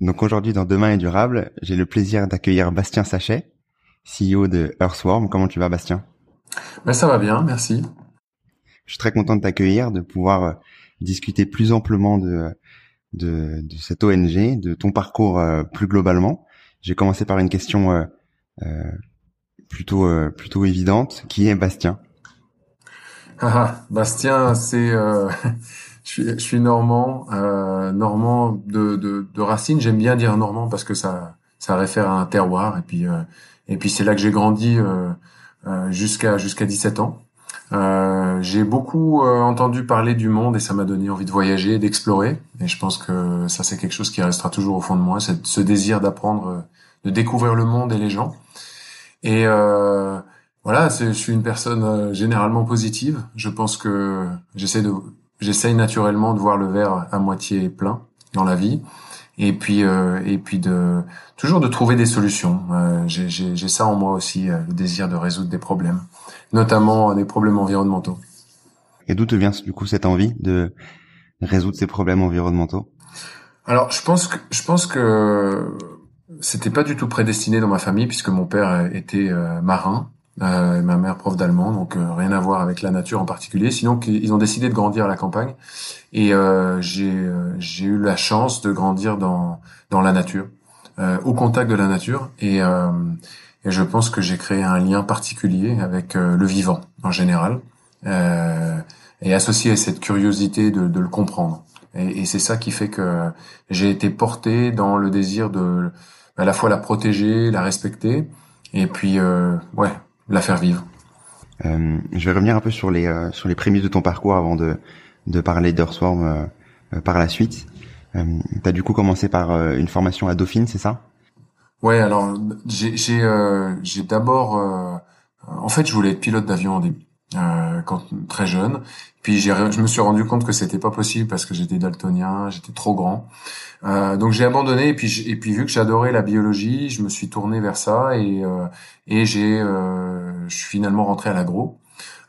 Donc aujourd'hui dans Demain est durable, j'ai le plaisir d'accueillir Bastien Sachet, CEO de Earthworm. Comment tu vas Bastien? Ben, Ça va bien, merci. Je suis très content de t'accueillir, de pouvoir euh, discuter plus amplement de, de, de, cette ONG, de ton parcours euh, plus globalement. J'ai commencé par une question euh, euh plutôt plutôt évidente. Qui est Bastien? Ah, ah, Bastien, c'est je suis, je suis normand, euh, normand de, de, de racine. J'aime bien dire normand parce que ça, ça réfère à un terroir. Et puis, euh, et puis c'est là que j'ai grandi euh, euh jusqu'à jusqu'à 17 ans. Euh, j'ai beaucoup euh, entendu parler du monde et ça m'a donné envie de voyager, d'explorer. Et je pense que ça c'est quelque chose qui restera toujours au fond de moi, c'est ce désir d'apprendre, de découvrir le monde et les gens. Et voilà, je suis une personne généralement positive. Je pense que j'essaie de j'essaye naturellement de voir le verre à moitié plein dans la vie et puis euh, et puis de toujours de trouver des solutions. Euh, j'ai ça en moi aussi, euh, le désir de résoudre des problèmes, notamment des problèmes environnementaux. Et d'où te vient du coup cette envie de résoudre ces problèmes environnementaux? Alors je pense que je pense que c'était pas du tout prédestiné dans ma famille puisque mon père était marin euh, ma mère prof d'allemand, donc euh, rien à voir avec la nature en particulier. Sinon, ils ont décidé de grandir à la campagne et euh, j'ai euh, eu la chance de grandir dans dans la nature, au contact de la nature et, et je pense que j'ai créé un lien particulier avec le vivant en général et associé à cette curiosité de, de le comprendre. Et, et c'est ça qui fait que j'ai été porté dans le désir de à la fois la protéger, la respecter et puis ouais la faire vivre. Euh, je vais revenir un peu sur les euh, sur les prémices de ton parcours avant de de parler d'Earthworm euh, euh, par la suite. Euh, tu as du coup commencé par une formation à Dauphine, c'est ça? Ouais, alors j'ai j'ai j'ai d'abord en fait je voulais être pilote d'avion au début. Quand très jeune. Puis je me suis rendu compte que c'était pas possible parce que j'étais daltonien, j'étais trop grand. Euh, donc j'ai abandonné et puis et puis vu que j'adorais la biologie, je me suis tourné vers ça et euh, et j'ai euh, je suis finalement rentré à l'agro,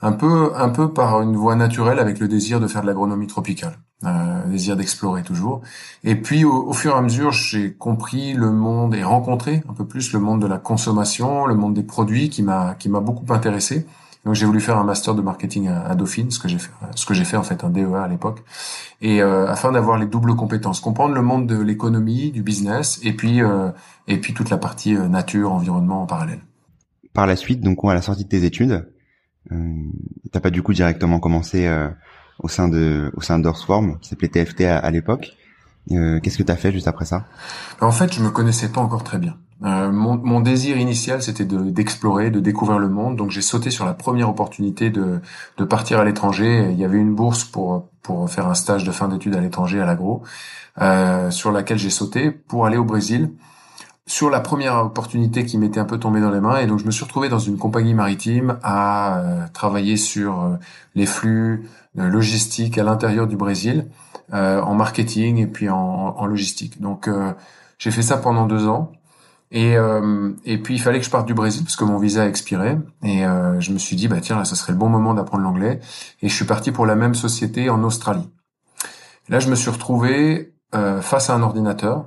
un peu un peu par une voie naturelle avec le désir de faire de l'agronomie tropicale, euh, désir d'explorer toujours. Et puis au, au, fur et à mesure, j'ai compris le monde et rencontré un peu plus le monde de la consommation, le monde des produits qui m'a qui m'a beaucoup intéressé. Donc j'ai voulu faire un master de marketing à, Dauphine, ce que j'ai fait, ce que j'ai fait en fait un DEA à l'époque, et euh, afin d'avoir les doubles compétences, comprendre le monde de l'économie, du business, et puis euh, et puis toute la partie euh, nature, environnement en parallèle. Par la suite, donc à la sortie de tes études, euh, t'as pas du coup directement commencé au sein de au sein d'Earthworm, qui s'appelait TFT à, à l'époque. Qu'est-ce que tu as fait juste après ça? En fait, je me connaissais pas encore très bien. Euh, mon, mon, désir initial, c'était d'explorer, de, découvrir le monde. Donc j'ai sauté sur la première opportunité de, de partir à l'étranger. Il y avait une bourse pour pour faire un stage de fin d'études à l'étranger à l'agro, euh, sur laquelle j'ai sauté pour aller au Brésil. Sur la première opportunité qui m'était un peu tombée dans les mains, et donc je me suis retrouvé dans une compagnie maritime à euh, travailler sur euh, les flux logistiques à l'intérieur du Brésil, en marketing et puis en, en logistique. Donc j'ai fait ça pendant deux ans. Et, euh, et puis il fallait que je parte du Brésil parce que mon visa expirait. Et euh, je me suis dit, bah tiens, là, ça serait le bon moment d'apprendre l'anglais. Et je suis parti pour la même société en Australie. Là, je me suis retrouvé euh, face à un ordinateur,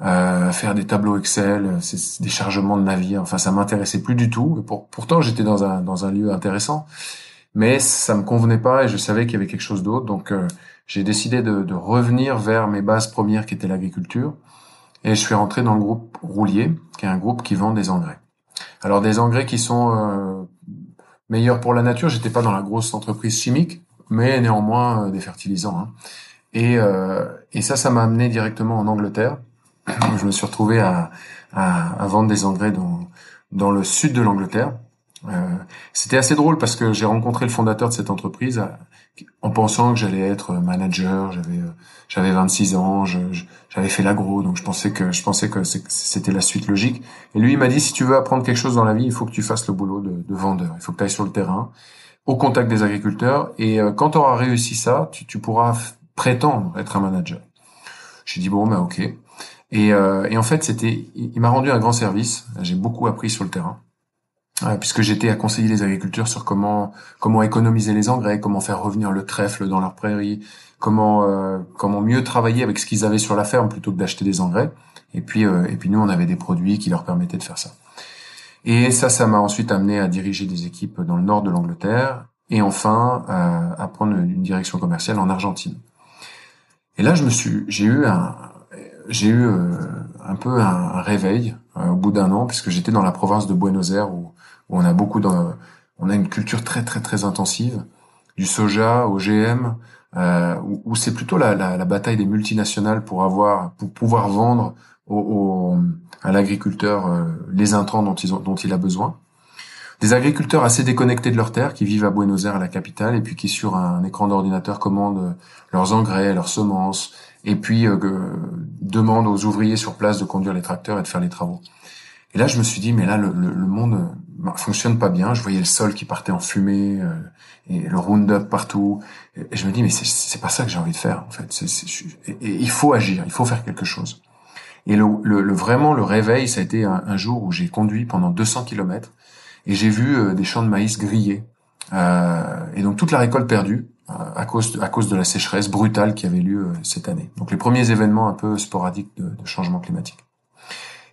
euh, faire des tableaux Excel, des chargements de navires. Enfin, ça m'intéressait plus du tout. Et pour, pourtant, j'étais dans un dans un lieu intéressant, mais ça me convenait pas et je savais qu'il y avait quelque chose d'autre. Donc, euh, j'ai décidé de, de revenir vers mes bases premières qui étaient l'agriculture et je suis rentré dans le groupe Roulier, qui est un groupe qui vend des engrais. Alors des engrais qui sont euh, meilleurs pour la nature. J'étais pas dans la grosse entreprise chimique, mais néanmoins euh, des fertilisants. Hein. Et, euh, et ça, ça m'a amené directement en Angleterre. Je me suis retrouvé à, à, à vendre des engrais dans, dans le sud de l'Angleterre. Euh, C'était assez drôle parce que j'ai rencontré le fondateur de cette entreprise en pensant que j'allais être manager. J'avais euh, j'avais 26 ans, j'avais fait l'agro, donc je pensais que je pensais que c'était la suite logique. Et lui, il m'a dit si tu veux apprendre quelque chose dans la vie, il faut que tu fasses le boulot de, de vendeur. Il faut que tu ailles sur le terrain, au contact des agriculteurs. Et euh, quand tu auras réussi ça, tu, tu, pourras prétendre être un manager. J'ai dit bon, ben ok. Et, euh, et en fait, c'était, il m'a rendu un grand service. J'ai beaucoup appris sur le terrain. Euh, puisque j'étais à conseiller les agriculteurs sur comment comment économiser les engrais, comment faire revenir le trèfle dans leurs prairies, comment euh, comment mieux travailler avec ce qu'ils avaient sur la ferme plutôt que d'acheter des engrais. Et puis euh, et puis nous on avait des produits qui leur permettaient de faire ça. Et ça ça m'a ensuite amené à diriger des équipes dans le nord de l'Angleterre et enfin à prendre une direction commerciale en Argentine. Et là je me suis j'ai eu un j'ai eu un peu un, réveil au bout d'un an puisque j'étais dans la province de Buenos Aires où où on a beaucoup on a une culture très très très intensive du soja au GM euh, où, c'est plutôt la, la, la, bataille des multinationales pour avoir pour pouvoir vendre au, à l'agriculteur euh, les intrants dont, ils ont, dont il a besoin. Des agriculteurs assez déconnectés de leur terre qui vivent à Buenos Aires, à la capitale, et puis qui sur un écran d'ordinateur commandent leurs engrais, leurs semences, et puis euh, demandent aux ouvriers sur place de conduire les tracteurs et de faire les travaux. Et là, je me suis dit, mais là, le, le, le monde fonctionne pas bien. Je voyais le sol qui partait en fumée euh, et le Roundup partout. Et, je me dis, mais c'est pas ça que j'ai envie de faire, en fait. et, il faut agir, il faut faire quelque chose. Et le, le vraiment, le réveil, ça a été un, jour où j'ai conduit pendant 200 kilomètres et j'ai vu euh, des champs de maïs grillés. Euh, et donc toute la récolte perdue euh, à cause de, à cause de la sécheresse brutale qui avait lieu cette année. Donc les premiers événements un peu sporadiques de, de changement climatique.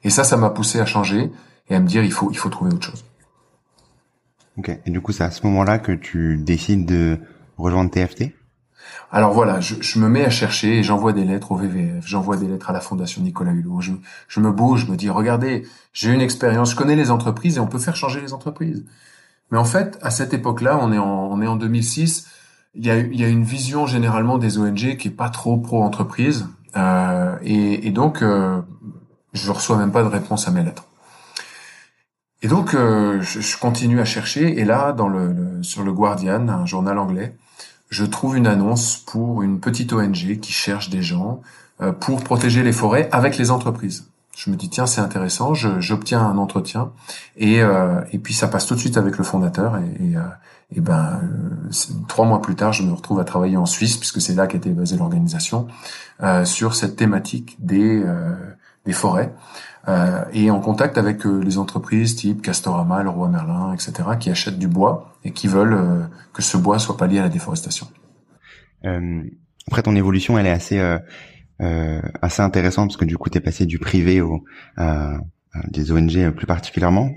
Et ça, ça m'a poussé à changer et à me dire il faut il faut trouver autre chose. Ok. Et du coup, c'est à ce moment-là que tu décides de rejoindre TFT alors voilà, je, je, me mets à chercher et j'envoie des lettres au VVF, j'envoie des lettres à la Fondation Nicolas Hulot. Je, je me bouge, je me dis, regardez, j'ai une expérience, je connais les entreprises et on peut faire changer les entreprises. Mais en fait, à cette époque-là, on est en, on est en 2006, il y a, il y a une vision généralement des ONG qui est pas trop pro-entreprise. Euh, et, et, donc, euh, je reçois même pas de réponse à mes lettres. Et donc, euh, je, continue à chercher. Et là, dans le, sur le Guardian, un journal anglais, je trouve une annonce pour une petite ONG qui cherche des gens euh, pour protéger les forêts avec les entreprises. Je me dis tiens c'est intéressant, j'obtiens un entretien et euh, et puis ça passe tout de suite avec le fondateur et, et, et ben trois mois plus tard je me retrouve à travailler en Suisse puisque c'est là qu'était basée l'organisation sur cette thématique des des forêts euh, et en contact avec euh, les entreprises type Castorama, Leroy Merlin, etc., qui achètent du bois et qui veulent euh, que ce bois soit pas lié à la déforestation. après, ton évolution, elle est assez assez intéressante parce que du coup, tu es passé du privé au, à, des ONG plus particulièrement.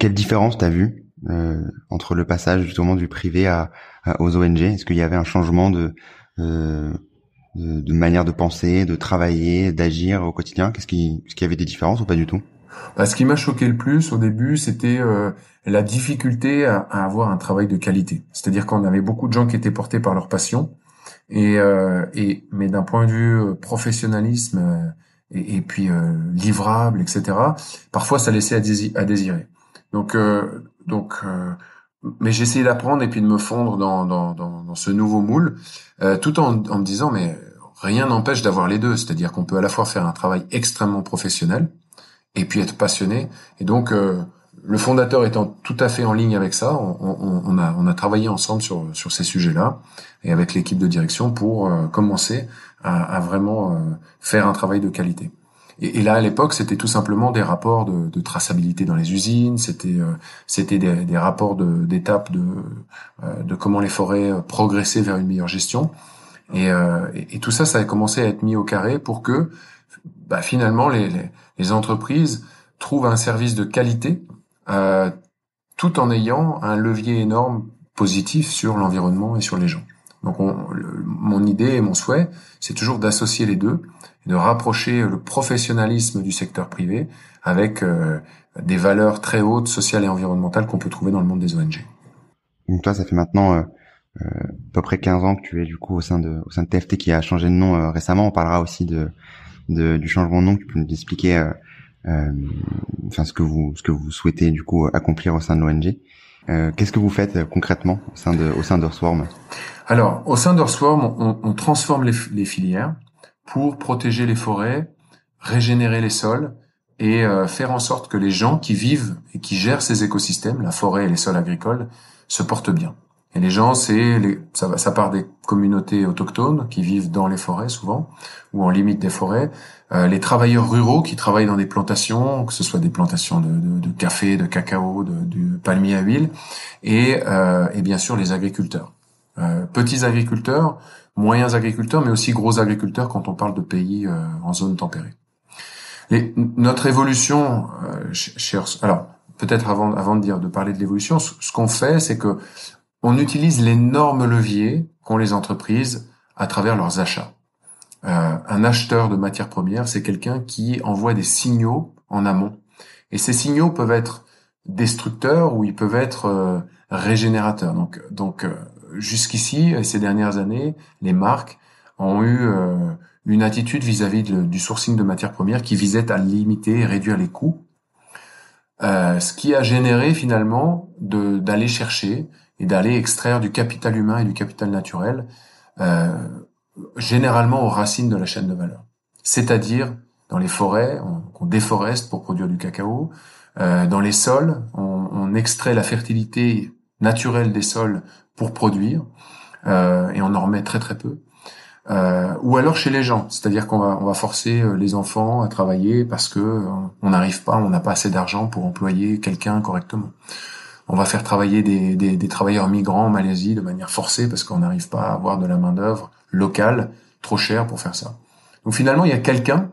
Quelle différence t'as vu entre le passage justement du privé à, aux ONG Est-ce qu'il y avait un changement de de, manière de penser, de travailler, d'agir au quotidien Qu'est-ce qui, ce qu'il y avait des différences ou pas du tout? Bah, Ce qui m'a choqué le plus au début, c'était euh, la difficulté à, avoir un travail de qualité. C'est-à-dire qu'on avait beaucoup de gens qui étaient portés par leur passion, et, euh, et mais d'un point de vue euh, professionnalisme et, et, puis livrable, etc. Parfois, ça laissait à, désirer. Donc, donc mais j'essayais d'apprendre et puis de me fondre dans, dans, dans, ce nouveau moule, euh, tout en, en me disant, mais rien n'empêche d'avoir les deux. C'est-à-dire qu'on peut à la fois faire un travail extrêmement professionnel et puis être passionné. Et donc, euh, le fondateur étant tout à fait en ligne avec ça, on, a, on a travaillé ensemble sur, sur ces sujets-là et avec l'équipe de direction pour euh, commencer à vraiment faire un travail de qualité. Et, là, à l'époque, c'était tout simplement des rapports de, traçabilité dans les usines, c'était c'était des, rapports d'étapes de, de, comment les forêts progressaient vers une meilleure gestion. Et, tout ça, ça a commencé à être mis au carré pour que bah, finalement les, entreprises trouvent un service de qualité tout en ayant un levier énorme positif sur l'environnement et sur les gens. Donc mon idée et mon souhait, c'est toujours d'associer les deux, de rapprocher le professionnalisme du secteur privé avec euh, des valeurs très hautes sociales et environnementales qu'on peut trouver dans le monde des ONG. Donc toi, ça fait maintenant euh, euh, à peu près 15 ans que tu es du coup au sein de au sein de TFT qui a changé de nom récemment. On parlera aussi de, de, du changement de nom. Tu peux nous expliquer enfin ce que vous ce que vous souhaitez du coup accomplir au sein de l'ONG. Euh, qu'est-ce que vous faites euh, concrètement au sein de au sein Alors, au sein d'Earthworm, on, on transforme les, les, filières pour protéger les forêts, régénérer les sols et euh, faire en sorte que les gens qui vivent et qui gèrent ces écosystèmes, la forêt et les sols agricoles, se portent bien. Et les gens, c'est ça, ça part des communautés autochtones qui vivent dans les forêts souvent ou en limite des forêts, euh, les travailleurs ruraux qui travaillent dans des plantations, que ce soit des plantations de, de, de café, de cacao, de, du palmier à huile, et, euh, et bien sûr les agriculteurs, euh, petits agriculteurs, moyens agriculteurs, mais aussi gros agriculteurs quand on parle de pays euh, en zone tempérée. Les, notre évolution, euh, chez, alors peut-être avant, avant de dire de parler de l'évolution, ce qu'on fait, c'est que on utilise l'énorme levier qu'ont les entreprises à travers leurs achats. Euh, un acheteur de matières premières, c'est quelqu'un qui envoie des signaux en amont. Et ces signaux peuvent être destructeurs ou ils peuvent être euh, régénérateurs. Donc, donc euh, jusqu'ici, ces dernières années, les marques ont eu une attitude vis-à-vis du sourcing de matières premières qui visait à limiter et réduire les coûts. ce qui a généré finalement d'aller chercher et d'aller extraire du capital humain et du capital naturel, euh, généralement aux racines de la chaîne de valeur. C'est-à-dire dans les forêts, on, déforeste pour produire du cacao, euh, dans les sols, on, extrait la fertilité naturelle des sols pour produire, euh, et on en remet très très peu. Ou alors chez les gens, c'est-à-dire qu'on va, va forcer les enfants à travailler parce que on n'arrive pas, on n'a pas assez d'argent pour employer quelqu'un correctement on va faire travailler des, travailleurs migrants en Malaisie de manière forcée parce qu'on n'arrive pas à avoir de la main d'œuvre locale trop chère pour faire ça. Donc finalement, il y a quelqu'un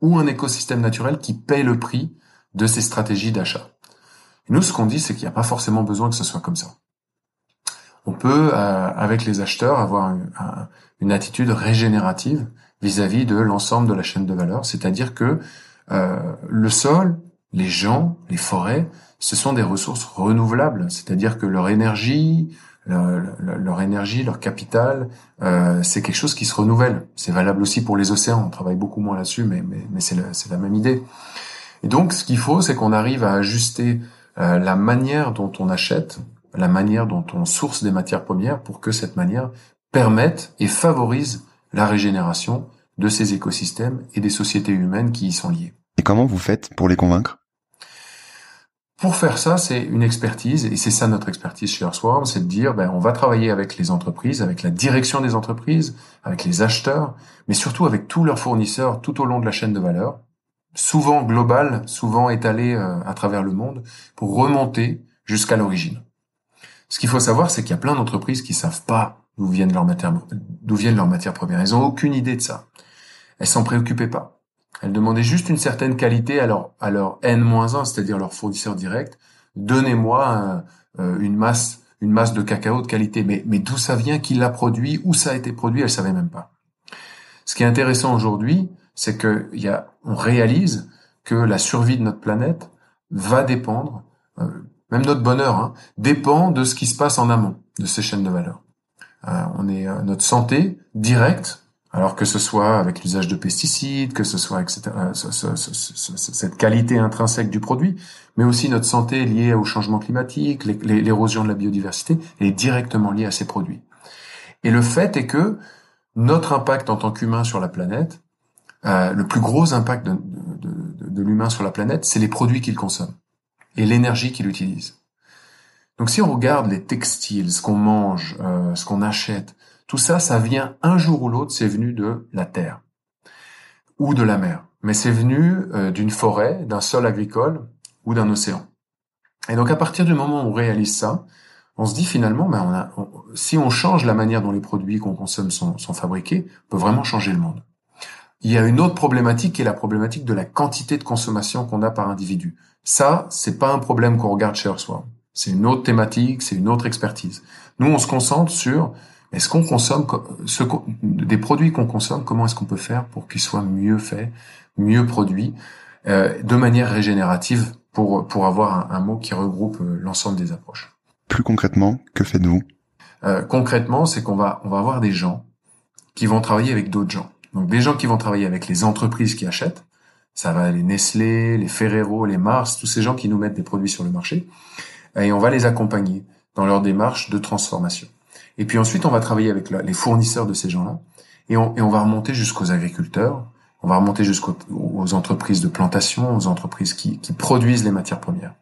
ou un écosystème naturel qui paye le prix de ces stratégies d'achat. Nous, ce qu'on dit, c'est qu'il n'y a pas forcément besoin que ce soit comme ça. On peut, euh, avec les acheteurs, avoir une attitude régénérative vis-à-vis de l'ensemble de la chaîne de valeur, c'est-à-dire que euh, le sol, les gens, les forêts ce sont des ressources renouvelables, c'est-à-dire que leur énergie, leur, énergie, leur capital, euh, c'est quelque chose qui se renouvelle. C'est valable aussi pour les océans. On travaille beaucoup moins là-dessus, mais, c'est la, même idée. Et donc, ce qu'il faut, c'est qu'on arrive à ajuster euh, la manière dont on achète, la manière dont on source des matières premières, pour que cette manière permette et favorise la régénération de ces écosystèmes et des sociétés humaines qui y sont liées. Et comment vous faites pour les convaincre? Pour faire ça, c'est une expertise, et c'est ça notre expertise chez Earthworm, c'est de dire, ben, on va travailler avec les entreprises, avec la direction des entreprises, avec les acheteurs, mais surtout avec tous leurs fournisseurs tout au long de la chaîne de valeur, souvent globale, souvent étalée euh, à travers le monde, pour remonter jusqu'à l'origine. Ce qu'il faut savoir, c'est qu'il y a plein d'entreprises qui savent pas d'où viennent leurs matières, premières. Elles ont aucune idée de ça. Elles s'en préoccupaient pas. Elles demandaient juste une certaine qualité à leur, à leur N-1, c'est-à-dire leur fournisseur direct. Donnez-moi euh, une masse une masse de cacao de qualité. Mais, d'où ça vient, qui l'a produit, où ça a été produit, elles savaient même pas. Ce qui est intéressant aujourd'hui, c'est que y a, on réalise que la survie de notre planète va dépendre, euh, même notre bonheur, hein, dépend de ce qui se passe en amont de ces chaînes de valeur. Euh, on est notre santé directe alors que ce soit avec l'usage de pesticides, que ce soit etc., euh, cette qualité intrinsèque du produit, mais aussi notre santé liée au changement climatique, l'érosion de la biodiversité, est directement liée à ces produits. Et le fait est que notre impact en tant qu'humain sur la planète, euh, le plus gros impact de, de l'humain sur la planète, c'est les produits qu'il consomme et l'énergie qu'il utilise. Donc si on regarde les textiles, ce qu'on mange, euh, ce qu'on achète, tout ça, ça vient un jour ou l'autre, c'est venu de la terre ou de la mer. mais c'est venu euh, d'une forêt, d'un sol agricole ou d'un océan. Et donc à partir du moment où on réalise ça, on se dit finalement, ben si on change la manière dont les produits qu'on consomme sont, fabriqués, on peut vraiment changer le monde. Il y a une autre problématique qui est la problématique de la quantité de consommation qu'on a par individu. Ça, c'est pas un problème qu'on regarde chez Earthworm. C'est une autre thématique, c'est une autre expertise. Nous, on se concentre sur est-ce qu'on consomme ce, des produits qu'on consomme, comment est-ce qu'on peut faire pour qu'ils soient mieux faits, mieux produits, euh, de manière régénérative pour pour avoir un, mot qui regroupe euh, l'ensemble des approches? Plus concrètement, que faites-vous? Euh, Concrètement, c'est qu'on va on va avoir des gens qui vont travailler avec d'autres gens. Donc des gens qui vont travailler avec les entreprises qui achètent, ça va les Nestlé, les Ferrero, les Mars, tous ces gens qui nous mettent des produits sur le marché, et on va les accompagner dans leur démarche de transformation. Et puis ensuite, on va travailler avec les fournisseurs de ces gens-là, et on, va remonter jusqu'aux agriculteurs, on va remonter jusqu'aux entreprises de plantation, aux entreprises qui, produisent les matières premières.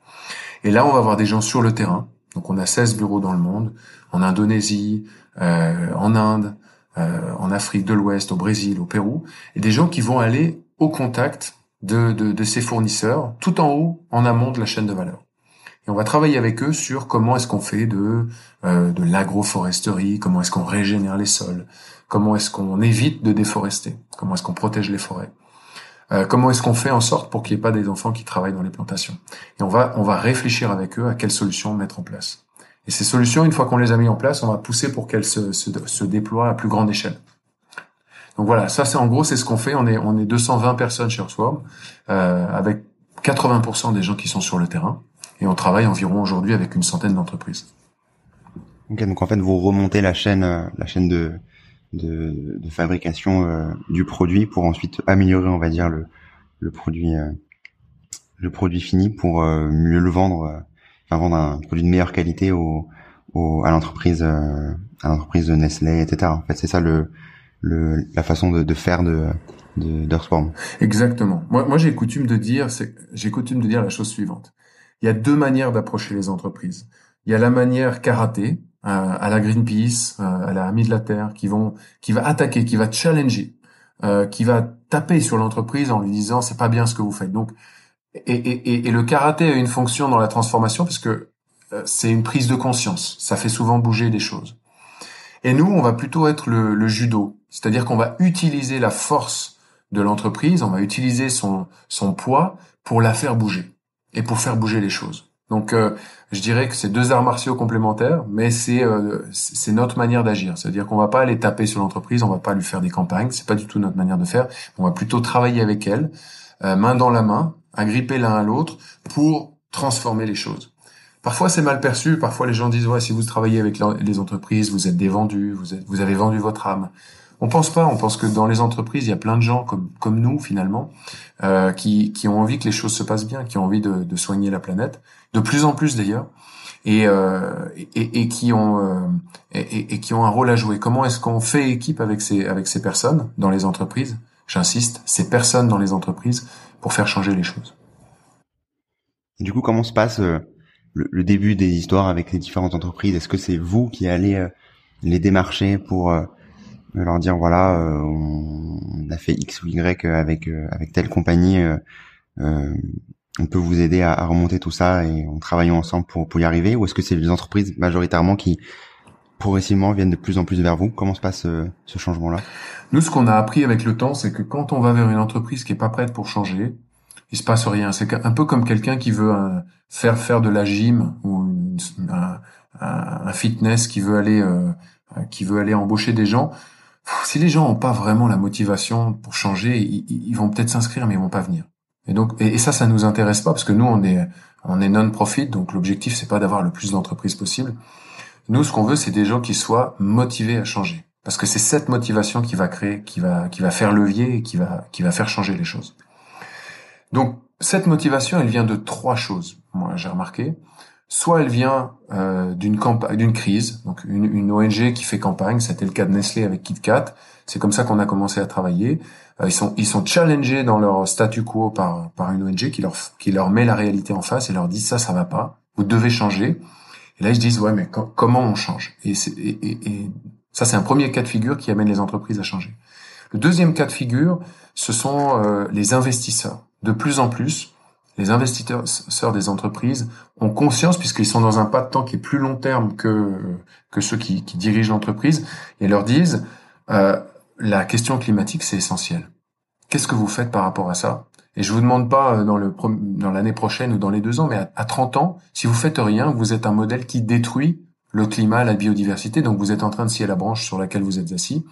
Et là, on va avoir des gens sur le terrain. Donc, on a 16 bureaux dans le monde, en Indonésie, euh, en Inde, euh, en Afrique de l'Ouest, au Brésil, au Pérou, et des gens qui vont aller au contact de ces fournisseurs, tout en haut, en amont de la chaîne de valeur. Et on va travailler avec eux sur comment est-ce qu'on fait de euh, de l'agroforesterie, comment est-ce qu'on régénère les sols, comment est-ce qu'on évite de déforester, comment est-ce qu'on protège les forêts, euh, comment est-ce qu'on fait en sorte pour qu'il n'y ait pas des enfants qui travaillent dans les plantations. Et on va on va réfléchir avec eux à quelles solutions mettre en place. Et ces solutions, une fois qu'on les a mis en place, on va pousser pour qu'elles se, se, déploient à plus grande échelle. Donc voilà, ça c'est en gros c'est ce qu'on fait. On est on est 220 personnes chez Swarm euh, avec 80% des gens qui sont sur le terrain et on travaille environ aujourd'hui avec une centaine d'entreprises. Donc en fait vous remontez la chaîne, euh, la chaîne de, de, de fabrication euh, du produit pour ensuite améliorer, on va dire le, le produit, euh, le produit fini pour mieux le vendre, enfin vendre un produit de meilleure qualité au, au à l'entreprise, à l'entreprise de Nestlé, etc. En fait, c'est ça le, le, la façon de, de faire de de Exactement. Moi, moi j'ai coutume de dire, j'ai coutume de dire la chose suivante. Il y a deux manières d'approcher les entreprises. Il y a la manière karaté, euh, à la Greenpeace, euh, à la Amie de la Terre, qui vont, qui va attaquer, qui va challenger, euh, qui va taper sur l'entreprise en lui disant c'est pas bien ce que vous faites. Donc, et, et, et, le karaté a une fonction dans la transformation parce que c'est une prise de conscience. Ça fait souvent bouger des choses. Et nous, on va plutôt être le, le judo, c'est-à-dire qu'on va utiliser la force de l'entreprise, on va utiliser son, son poids pour la faire bouger et pour faire bouger les choses. Donc, euh, je dirais que c'est deux arts martiaux complémentaires, mais c'est euh, c'est notre manière d'agir. C'est-à-dire qu'on va pas aller taper sur l'entreprise, on va pas lui faire des campagnes, c'est pas du tout notre manière de faire. On va plutôt travailler avec elle, euh, main dans la main, agripper l'un à l'autre, pour transformer les choses. Parfois c'est mal perçu, parfois les gens disent ouais si vous travaillez avec les entreprises, vous êtes des vendus, vous, avez vendu votre âme. On pense pas, on pense que dans les entreprises, il y a plein de gens comme comme nous finalement euh, qui qui ont envie que les choses se passent bien, qui ont envie de, de soigner la planète, de plus en plus d'ailleurs, et, euh, et, et qui ont euh, et, et, qui ont un rôle à jouer. Comment est-ce qu'on fait équipe avec ces avec ces personnes dans les entreprises? J'insiste, ces personnes dans les entreprises pour faire changer les choses. Du coup, comment se passe euh, le, le, début des histoires avec les différentes entreprises? Est-ce que c'est vous qui allez euh, les démarcher pour leur dire voilà euh, on a fait X ou Y avec euh, avec telle compagnie euh, on peut vous aider à, remonter tout ça et on travaille ensemble pour pour y arriver. Ou est-ce que c'est les entreprises majoritairement qui progressivement viennent de plus en plus vers vous? Comment se passe ce changement là Nous ce qu'on a appris avec le temps c'est que quand on va vers une entreprise qui est pas prête pour changer, il se passe rien. C'est un peu comme quelqu'un qui veut faire faire de la gym ou un, un, fitness qui veut aller qui veut aller embaucher des gens si les gens n'ont pas vraiment la motivation pour changer, ils, vont peut-être s'inscrire, mais ils vont pas venir. Et donc, et, ça, ça nous intéresse pas parce que nous, on est, on est non-profit, donc l'objectif c'est pas d'avoir le plus d'entreprises possible. Nous, ce qu'on veut, c'est des gens qui soient motivés à changer, parce que c'est cette motivation qui va créer, qui va, qui va faire levier qui va, qui va faire changer les choses. Donc, cette motivation, elle vient de trois choses. Moi, j'ai remarqué soit elle vient euh, d'une d'une crise, donc une, une, ONG qui fait campagne, c'était le cas de Nestlé avec KitKat, c'est comme ça qu'on a commencé à travailler. Euh, ils sont ils sont challengés dans leur statu quo par par une ONG qui leur qui leur met la réalité en face et leur dit ça ça va pas, vous devez changer. Et là ils se disent ouais mais comment on change? Et, et, et, et ça c'est un premier cas de figure qui amène les entreprises à changer. Le deuxième cas de figure, ce sont euh, les investisseurs. De plus en plus, les investisseurs des entreprises ont conscience, puisqu'ils sont dans un pas de temps qui est plus long terme que, que ceux qui, qui dirigent l'entreprise, et leur disent, euh, la question climatique, c'est essentiel. Qu'est-ce que vous faites par rapport à ça? Et je vous demande pas euh, dans dans l'année prochaine ou dans les deux ans, mais à, à 30 ans, si vous faites rien, vous êtes un modèle qui détruit le climat, la biodiversité, donc vous êtes en train de scier la branche sur laquelle vous êtes assis.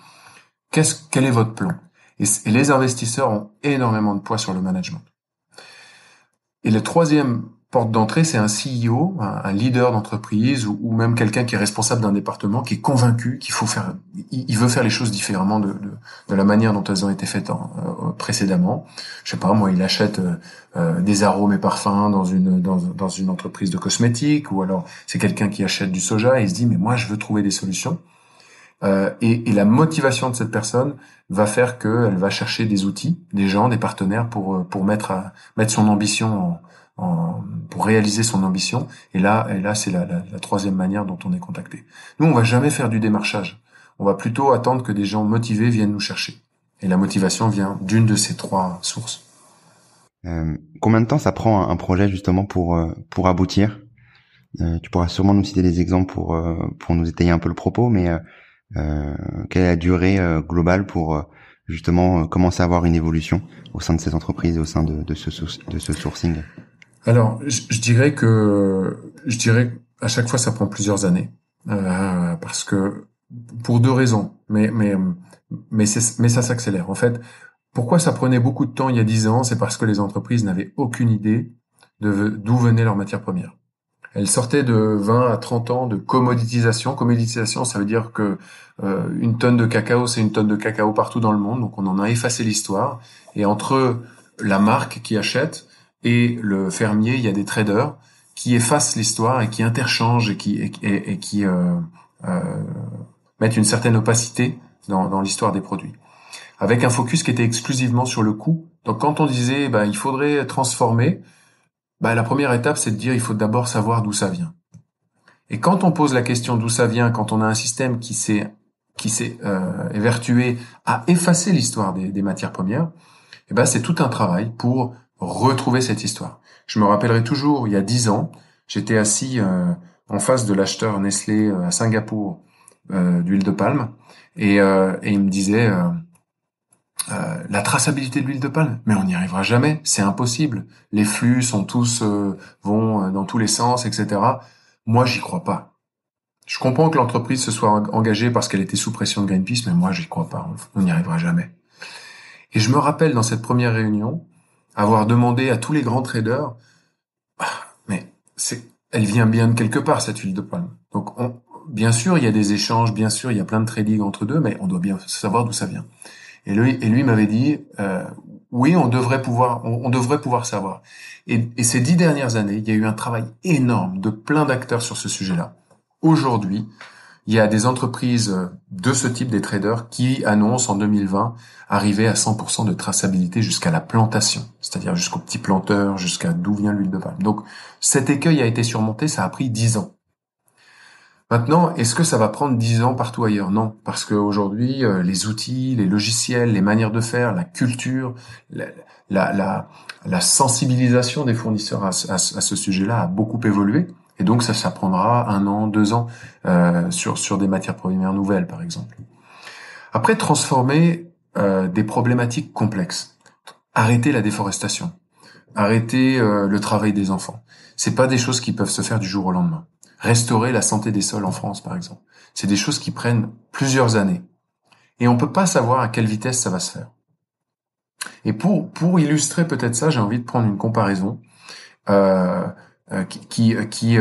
Quel est votre plan? Et les investisseurs ont énormément de poids sur le management. Et le troisième porte d'entrée, c'est un CEO, un, leader d'entreprise ou, même quelqu'un qui est responsable d'un département, qui est convaincu qu'il faut faire, il, veut faire les choses différemment de, la manière dont elles ont été faites euh, précédemment. Je sais pas, moi, il achète euh, euh, des arômes et parfums dans une dans, dans une entreprise de cosmétiques, ou alors c'est quelqu'un qui achète du soja et il se dit mais moi je veux trouver des solutions. Euh, et, et, la motivation de cette personne va faire qu'elle va chercher des outils, des gens, des partenaires pour pour mettre à, mettre son ambition en, pour réaliser son ambition. Et là, et là, c'est la, la, la, troisième manière dont on est contacté. Nous, on va jamais faire du démarchage. On va plutôt attendre que des gens motivés viennent nous chercher. Et la motivation vient d'une de ces trois sources. Euh, combien de temps ça prend un, projet justement pour euh, pour aboutir? Euh, Tu pourras sûrement nous citer des exemples pour euh, pour nous étayer un peu le propos, mais euh, quelle est la durée globale pour justement commencer à avoir une évolution au sein de cette entreprise et au sein de, de ce de ce sourcing? Alors, je, dirais que je dirais à chaque fois ça prend plusieurs années euh, parce que pour deux raisons, mais mais mais mais ça s'accélère. En fait, pourquoi ça prenait beaucoup de temps il y a dix ans C'est parce que les entreprises n'avaient aucune idée d'où venaient leurs matières premières. Elles sortaient de 20 à 30 ans de commoditisation. Commoditisation, ça veut dire que euh, une tonne de cacao, c'est une tonne de cacao partout dans le monde. Donc on en a effacé l'histoire. Et entre la marque qui achète et le fermier, il y a des traders qui effacent l'histoire et qui interchangent et qui, euh, euh, mettent une certaine opacité dans, dans l'histoire des produits. Avec un focus qui était exclusivement sur le coût. Donc quand on disait bah, il faudrait transformer, bah, la première étape c'est de dire il faut d'abord savoir d'où ça vient. Et quand on pose la question d'où ça vient, quand on a un système qui s'est qui s'est euh, évertué à effacer l'histoire des, des, matières premières, eh ben c'est tout un travail pour retrouver cette histoire. Je me rappellerai toujours, il y a dix ans, j'étais assis euh, en face de l'acheteur Nestlé euh, à Singapour euh, d'huile de palme et, et, il me disait la traçabilité de l'huile de palme, mais on n'y arrivera jamais, c'est impossible. Les flux sont tous vont dans tous les sens, etc. Moi, j'y crois pas. Je comprends que l'entreprise se soit engagée parce qu'elle était sous pression de Greenpeace, mais moi, j'y crois pas. On n'y arrivera jamais. Et je me rappelle dans cette première réunion, avoir demandé à tous les grands traders, ah, mais c'est, elle vient bien de quelque part cette huile de palme. Donc, on, bien sûr, il y a des échanges, bien sûr, il y a plein de trading entre deux, mais on doit bien savoir d'où ça vient. Et lui, m'avait dit, euh, oui, on devrait pouvoir, on, devrait pouvoir savoir. Et, ces dix dernières années, il y a eu un travail énorme de plein d'acteurs sur ce sujet-là. Aujourd'hui, il y a des entreprises de ce type, des traders, qui annoncent en 2020 arriver à 100% de traçabilité jusqu'à la plantation, c'est-à-dire jusqu'au petit planteur, jusqu'à d'où vient l'huile de palme. Donc cet écueil a été surmonté, ça a pris 10 ans. Maintenant, est-ce que ça va prendre 10 ans partout ailleurs? Non, parce qu'aujourd'hui, euh, les outils, les logiciels, les manières de faire, la culture, la, sensibilisation des fournisseurs à, ce sujet-là a beaucoup évolué. Et donc ça, ça prendra un an, deux ans euh, sur des matières premières nouvelles, par exemple. Après, transformer euh, des problématiques complexes, arrêter la déforestation, arrêter le travail des enfants. C'est pas des choses qui peuvent se faire du jour au lendemain. Restaurer la santé des sols en France, par exemple, c'est des choses qui prennent plusieurs années. Et on peut pas savoir à quelle vitesse ça va se faire. Et pour pour illustrer peut-être ça, j'ai envie de prendre une comparaison. Euh, euh, qui euh, qui,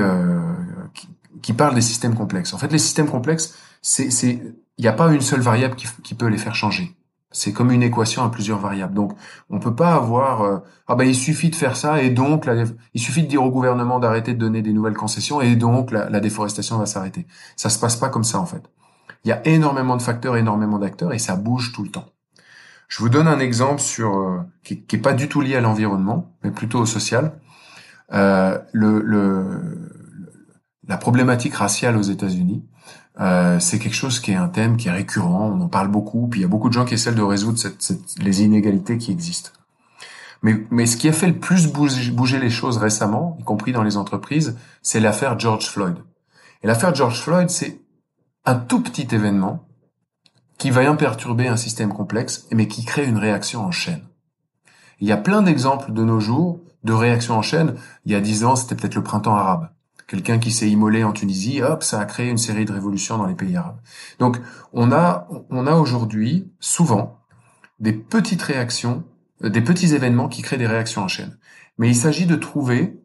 qui, parle des systèmes complexes. En fait, les systèmes complexes, c'est il n'y a pas une seule variable qui peut les faire changer. C'est comme une équation à plusieurs variables. Donc, on peut pas avoir euh, ah ben il suffit de faire ça et donc il suffit de dire au gouvernement d'arrêter de donner des nouvelles concessions et donc la, déforestation va s'arrêter. Ça se passe pas comme ça en fait. Il y a énormément de facteurs, énormément d'acteurs et ça bouge tout le temps. Je vous donne un exemple sur qui, qui est pas du tout lié à l'environnement, mais plutôt au social. Euh, la problématique raciale aux États-Unis Euh, c'est quelque chose qui est un thème qui est récurrent, on en parle beaucoup, puis il y a beaucoup de gens qui essaient de résoudre cette, cette, les inégalités qui existent. Mais, mais ce qui a fait le plus bouger, bouger les choses récemment, y compris dans les entreprises, c'est l'affaire George Floyd. Et l'affaire George Floyd, c'est un tout petit événement qui va imperturber un système complexe, mais qui crée une réaction en chaîne. Il y a plein d'exemples de nos jours de réactions en chaîne. Il y a dix ans, c'était peut-être le printemps arabe. Quelqu'un qui s'est immolé en Tunisie, hop, ça a créé une série de révolutions dans les pays arabes. Donc, on a, on a aujourd'hui, souvent, des petites réactions, euh, des petits événements qui créent des réactions en chaîne. Mais il s'agit de trouver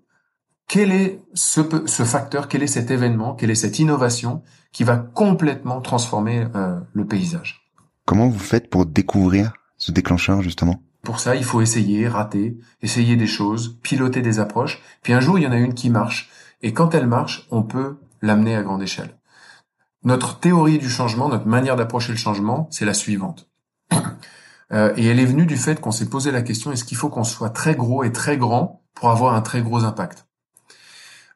quel est ce, ce, facteur, quel est cet événement, quelle est cette innovation qui va complètement transformer euh, le paysage. Comment vous faites pour découvrir ce déclencheur justement? Pour ça, il faut essayer, rater, essayer des choses, piloter des approches. Puis un jour, il y en a une qui marche. Et quand elle marche, on peut l'amener à grande échelle. Notre théorie du changement, notre manière d'approcher le changement, c'est la suivante. Euh, et elle est venue du fait qu'on s'est posé la question, est-ce qu'il faut qu'on soit très gros et très grand pour avoir un très gros impact?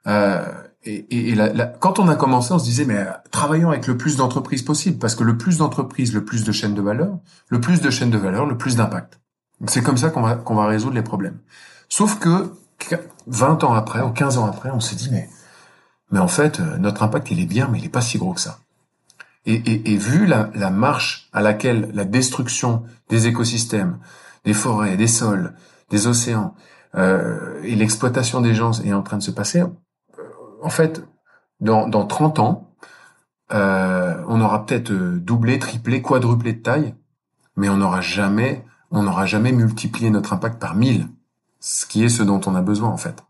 Euh, et, et, quand on a commencé, on se disait, mais travaillons avec le plus d'entreprises possible, parce que le plus d'entreprises, le plus de chaînes de valeur, le plus de chaînes de valeur, le plus d'impact. C'est comme ça qu'on va, qu'on va résoudre les problèmes. Sauf que 20 ans après, ou 15 ans après, on s'est dit, mais, mais en fait, euh, notre impact, il est bien, mais il est pas si gros que ça. Et, vu la, marche à laquelle la destruction des écosystèmes, des forêts, des sols, des océans, euh, et l'exploitation des gens est en train de se passer, en fait, dans, dans 30 ans, euh, on aura peut-être euh, doublé, triplé, quadruplé de taille, mais on n'aura jamais, on n'aura jamais multiplié notre impact par 1000, ce qui est ce dont on a besoin en fait.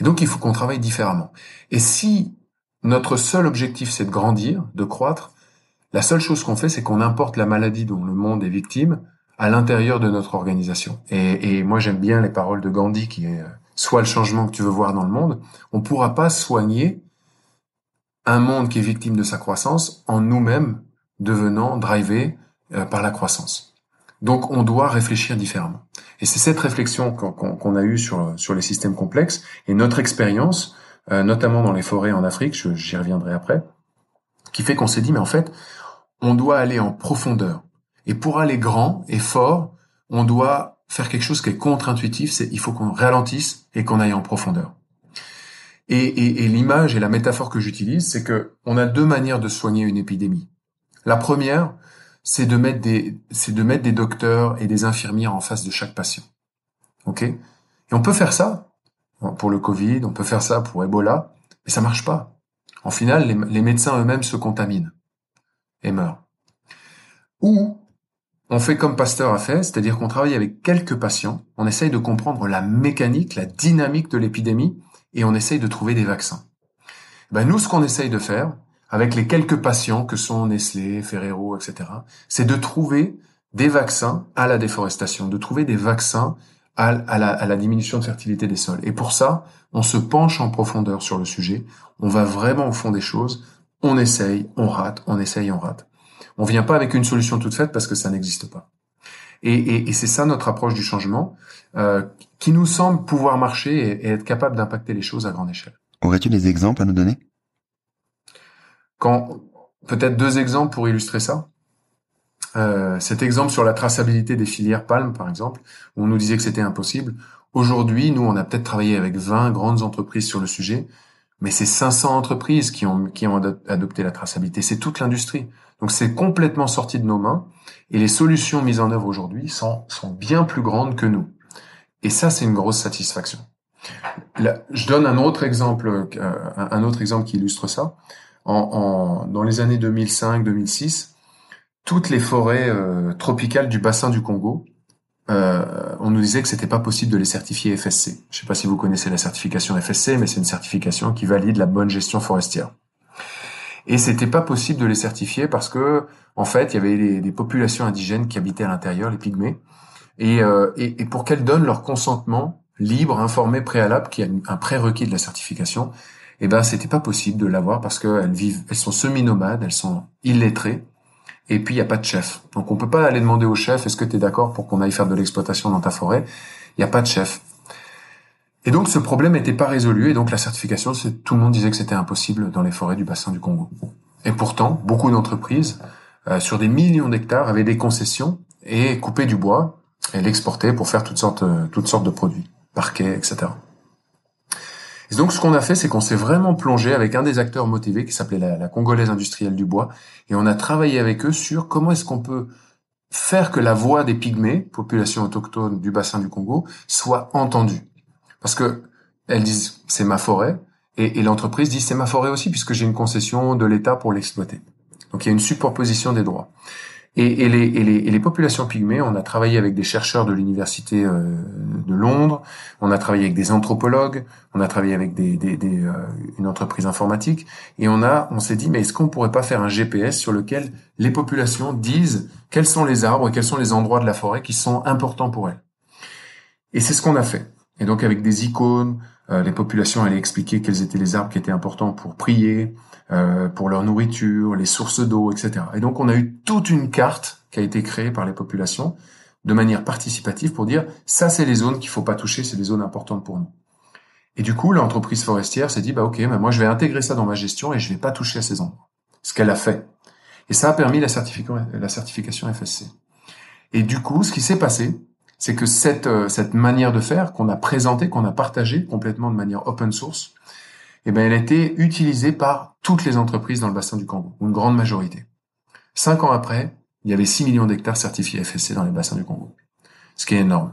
Et donc il faut qu'on travaille différemment. Et si notre seul objectif c'est de grandir, de croître, la seule chose qu'on fait c'est qu'on importe la maladie dont le monde est victime à l'intérieur de notre organisation. Et, moi j'aime bien les paroles de Gandhi qui est soit le changement que tu veux voir dans le monde, on ne pourra pas soigner un monde qui est victime de sa croissance en nous-mêmes devenant drivés euh, par la croissance. Donc on doit réfléchir différemment. Et c'est cette réflexion qu'on a eue sur, les systèmes complexes et notre expérience, euh, notamment dans les forêts en Afrique, j'y reviendrai après, qui fait qu'on s'est dit, mais en fait, on doit aller en profondeur. Et pour aller grand et fort, on doit faire quelque chose qui est contre-intuitif, c'est il faut qu'on ralentisse et qu'on aille en profondeur. Et, l'image et la métaphore que j'utilise, c'est que on a deux manières de soigner une épidémie. La première, c'est de mettre des, c'est de mettre des docteurs et des infirmières en face de chaque patient. Ok? Et on peut faire ça pour le Covid, on peut faire ça pour Ebola, mais ça marche pas. En final, les, les médecins eux-mêmes se contaminent et meurent. Ou on fait comme Pasteur a fait, c'est-à-dire qu'on travaille avec quelques patients, on essaye de comprendre la mécanique, la dynamique de l'épidémie, et on essaye de trouver des vaccins. Ben nous, ce qu'on essaye de faire, avec les quelques patients que sont Nestlé, Ferrero, etc., c'est de trouver des vaccins à la déforestation, de trouver des vaccins à, la, diminution de fertilité des sols. Et pour ça, on se penche en profondeur sur le sujet, on va vraiment au fond des choses, on essaye, on rate, on essaye, on rate. On vient pas avec une solution toute faite parce que ça n'existe pas. Et, c'est ça notre approche du changement, euh, qui nous semble pouvoir marcher et, être capable d'impacter les choses à grande échelle. Aurais-tu des exemples à nous donner? Quand peut-être deux exemples pour illustrer ça. Euh, cet exemple sur la traçabilité des filières palmes, par exemple, où on nous disait que c'était impossible. Aujourd'hui, nous, on a peut-être travaillé avec 20 grandes entreprises sur le sujet, mais c'est 500 entreprises qui ont, qui ont adopté la traçabilité. C'est toute l'industrie. Donc c'est complètement sorti de nos mains et les solutions mises en œuvre aujourd'hui sont, sont bien plus grandes que nous. Et ça, c'est une grosse satisfaction. je donne un autre exemple, euh, un autre exemple qui illustre ça. En, en dans les années 2005-2006, toutes les forêts euh, tropicales du bassin du Congo, euh, on nous disait que c'était pas possible de les certifier FSC. Je sais pas si vous connaissez la certification FSC, mais c'est une certification qui valide la bonne gestion forestière. Et c'était pas possible de les certifier parce que, en fait, il y avait des, populations indigènes qui habitaient à l'intérieur, les pygmées, et, euh, et, et, pour qu'elles donnent leur consentement libre, informé, préalable, qui est un prérequis de la certification, eh ben c'était pas possible de l'avoir parce qu'elles vivent, elles sont semi-nomades, elles sont illettrées, et puis il y a pas de chef. Donc on peut pas aller demander au chef est-ce que tu es d'accord pour qu'on aille faire de l'exploitation dans ta forêt? Il y a pas de chef. Et donc ce problème n'était pas résolu et donc la certification, tout le monde disait que c'était impossible dans les forêts du bassin du Congo. Et pourtant, beaucoup d'entreprises, euh, sur des millions d'hectares, avaient des concessions et coupaient du bois et l'exportaient pour faire toutes sortes, euh, toutes sortes de produits, parquets, etc. Donc, ce qu'on a fait, c'est qu'on s'est vraiment plongé avec un des acteurs motivés qui s'appelait la, la, Congolaise industrielle du bois, et on a travaillé avec eux sur comment est-ce qu'on peut faire que la voix des pygmées, population autochtone du bassin du Congo, soit entendue. Parce que elles disent c'est ma forêt, et l'entreprise dit c'est ma forêt aussi puisque j'ai une concession de l'État pour l'exploiter. Donc il y a une superposition des droits. Et, et, les, et, et, populations pygmées, on a travaillé avec des chercheurs de l'université euh, de Londres, on a travaillé avec des anthropologues, on a travaillé avec euh, une entreprise informatique, et on a, on s'est dit, mais est-ce qu'on pourrait pas faire un GPS sur lequel les populations disent quels sont les arbres, quels sont les endroits de la forêt qui sont importants pour elles? Et c'est ce qu'on a fait. Et donc avec des icônes, euh, les populations allaient expliquer quels étaient les arbres qui étaient importants pour prier, euh, pour leur nourriture, les sources d'eau, etc. Et donc on a eu toute une carte qui a été créée par les populations de manière participative pour dire ça c'est les zones qu'il faut pas toucher, c'est des zones importantes pour nous. Et du coup l'entreprise forestière s'est dit bah ok, bah moi je vais intégrer ça dans ma gestion et je vais pas toucher à ces endroits. Ce qu'elle a fait. Et ça a permis la certification, la certification FSC. Et du coup, ce qui s'est passé, c'est que cette, euh, cette manière de faire qu'on a présentée, qu'on a partagée complètement de manière open source, eh ben, elle a été utilisée par toutes les entreprises dans le bassin du Congo, une grande majorité. Cinq ans après, il y avait 6 millions d'hectares certifiés FSC dans les bassins du Congo, ce qui est énorme.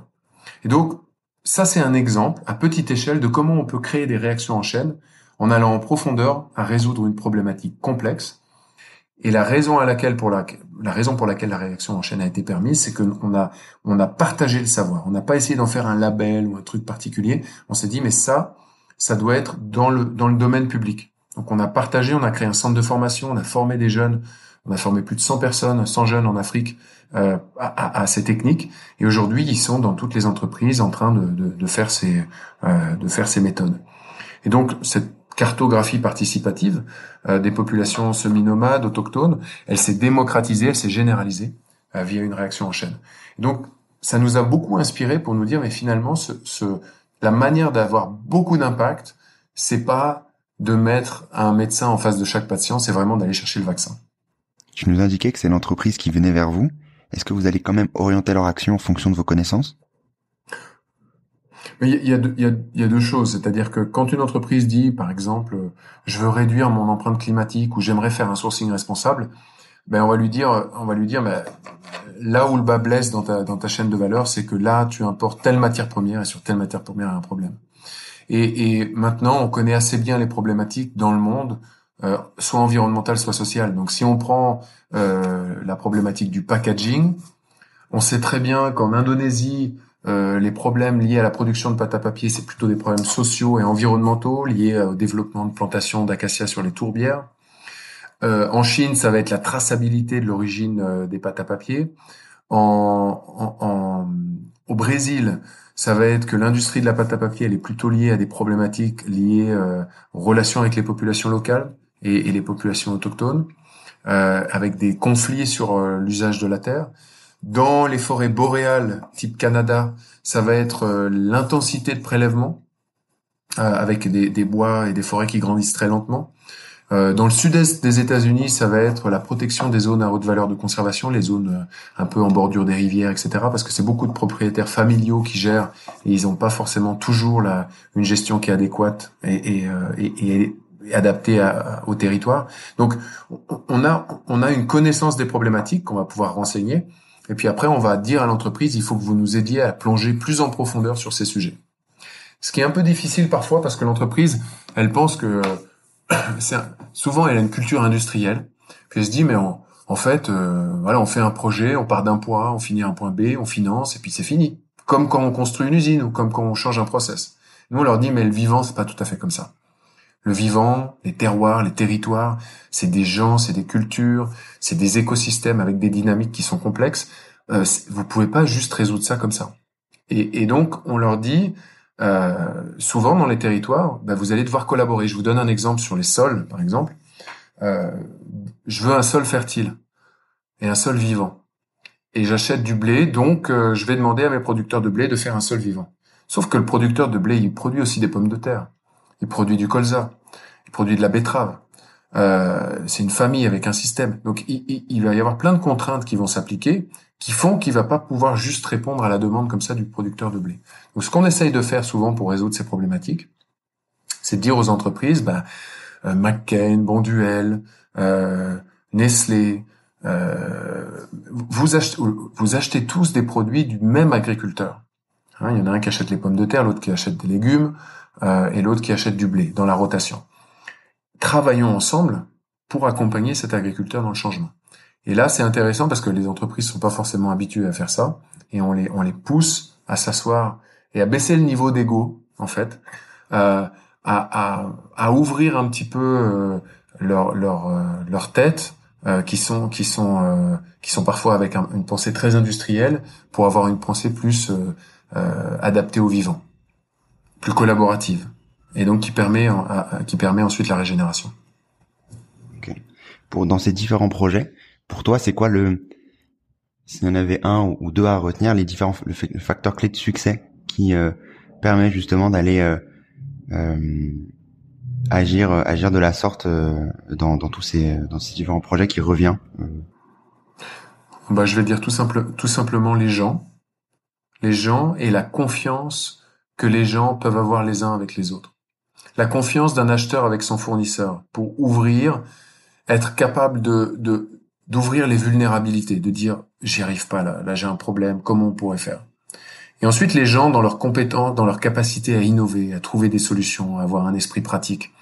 Et donc, ça c'est un exemple à petite échelle de comment on peut créer des réactions en chaîne en allant en profondeur à résoudre une problématique complexe et la raison à laquelle pour la, la raison pour laquelle la réaction en chaîne a été permise, c'est qu'on a on a partagé le savoir. On n'a pas essayé d'en faire un label ou un truc particulier. On s'est dit mais ça, ça doit être dans le dans le domaine public. Donc on a partagé, on a créé un centre de formation, on a formé des jeunes, on a formé plus de 100 personnes, 100 jeunes en Afrique euh, à, à, ces techniques. Et aujourd'hui, ils sont dans toutes les entreprises en train de, de, de faire ces euh, de faire ces méthodes. Et donc cette cartographie participative euh, des populations semi-nomades, autochtones, elle s'est démocratisée, elle s'est généralisée euh, via une réaction en chaîne. donc, ça nous a beaucoup inspiré pour nous dire, mais finalement, ce, ce la manière d'avoir beaucoup d'impact, c'est pas de mettre un médecin en face de chaque patient, c'est vraiment d'aller chercher le vaccin. Tu nous indiquais que c'est l'entreprise qui venait vers vous. Est-ce que vous allez quand même orienter leur action en fonction de vos connaissances? Il y a, y, a, y a, deux choses, c'est-à-dire que quand une entreprise dit, par exemple, je veux réduire mon empreinte climatique ou j'aimerais faire un sourcing responsable, ben on va lui dire, on va lui dire, ben, là où le bas blesse dans ta, dans ta chaîne de valeur, c'est que là tu importes telle matière première et sur telle matière première il y a un problème. Et, et maintenant on connaît assez bien les problématiques dans le monde, euh, soit environnementales, soit sociales. Donc si on prend euh, la problématique du packaging, on sait très bien qu'en Indonésie euh, les problèmes liés à la production de pâte à papier, c'est plutôt des problèmes sociaux et environnementaux liés au développement de plantations d'acacia sur les tourbières. Euh, en Chine, ça va être la traçabilité de l'origine euh, des pâtes à papier. En, au Brésil, ça va être que l'industrie de la pâte à papier, elle est plutôt liée à des problématiques liées aux relations avec les populations locales et les populations autochtones, avec des conflits sur l'usage de la terre. Dans les forêts boréales, type Canada, ça va être euh, l'intensité de prélèvement, euh, avec des, des, bois et des forêts qui grandissent très lentement. Euh, dans le sud-est des États-Unis, ça va être la protection des zones à haute valeur de conservation, les zones un peu en bordure des rivières, etc. Parce que c'est beaucoup de propriétaires familiaux qui gèrent et ils n'ont pas forcément toujours la, une gestion qui est adéquate et, et, et, et adaptée à, au territoire. Donc, on a, on a une connaissance des problématiques qu'on va pouvoir renseigner et puis après, on va dire à l'entreprise, il faut que vous nous aidiez à plonger plus en profondeur sur ces sujets. Ce qui est un peu difficile parfois parce que l'entreprise, elle pense que souvent elle a une culture industrielle. Puis elle se dit mais en fait, euh, voilà, on fait un projet, on part d'un point, on finit à un point B, on finance et puis c'est fini. Comme quand on construit une usine ou comme quand on change un process. Nous on leur dit mais le vivant c'est pas tout à fait comme ça. Le vivant, les terroirs, les territoires, c'est des gens, c'est des cultures, c'est des écosystèmes avec des dynamiques qui sont complexes. Euh, vous pouvez pas juste résoudre ça comme ça. Et, donc, on leur dit, euh, souvent dans les territoires, bah, vous allez devoir collaborer. Je vous donne un exemple sur les sols, par exemple. Euh, je veux un sol fertile et un sol vivant. Et j'achète du blé, donc euh, je vais demander à mes producteurs de blé de faire un sol vivant. Sauf que le producteur de blé, il produit aussi des pommes de terre il produit du colza, il produit de la betterave. euh, c'est une famille avec un système. Donc il, va y avoir plein de contraintes qui vont s'appliquer, qui font qu'il va pas pouvoir juste répondre à la demande comme ça du producteur de blé. Donc ce qu'on essaye de faire souvent pour résoudre ces problématiques, c'est de dire aux entreprises, bah, euh, McCain, Bonduel, euh, Nestlé, euh, vous, achetez, tous des produits du même agriculteur. Hein, il y en a un qui achète les pommes de terre, l'autre qui achète des légumes, et l'autre qui achète du blé dans la rotation. Travaillons ensemble pour accompagner cet agriculteur dans le changement. Et là, c'est intéressant parce que les entreprises sont pas forcément habituées à faire ça, et on les pousse à s'asseoir et à baisser le niveau d'ego, en fait, euh, à, ouvrir un petit peu euh, leur leur euh, tête, euh, euh, qui sont parfois avec une pensée très industrielle, pour avoir une pensée plus adaptée au vivant plus collaborative et donc qui permet qui permet ensuite la régénération. Pour dans ces différents projets, pour toi, c'est quoi le s'il y en avait un ou deux à retenir, les différents le, facteur clé de succès qui euh, permet justement d'aller euh, euh, agir agir de la sorte dans, dans tous ces dans ces différents projets qui revient. Bah, je vais dire tout simple tout simplement les gens, les gens et la confiance que les gens peuvent avoir les uns avec les autres. La confiance d'un acheteur avec son fournisseur pour ouvrir, être capable de, d'ouvrir les vulnérabilités, de dire j'y arrive pas là, là j'ai un problème, comment on pourrait faire? Et ensuite les gens dans leur compétence, dans leur capacité à innover, à trouver des solutions, à avoir un esprit pratique.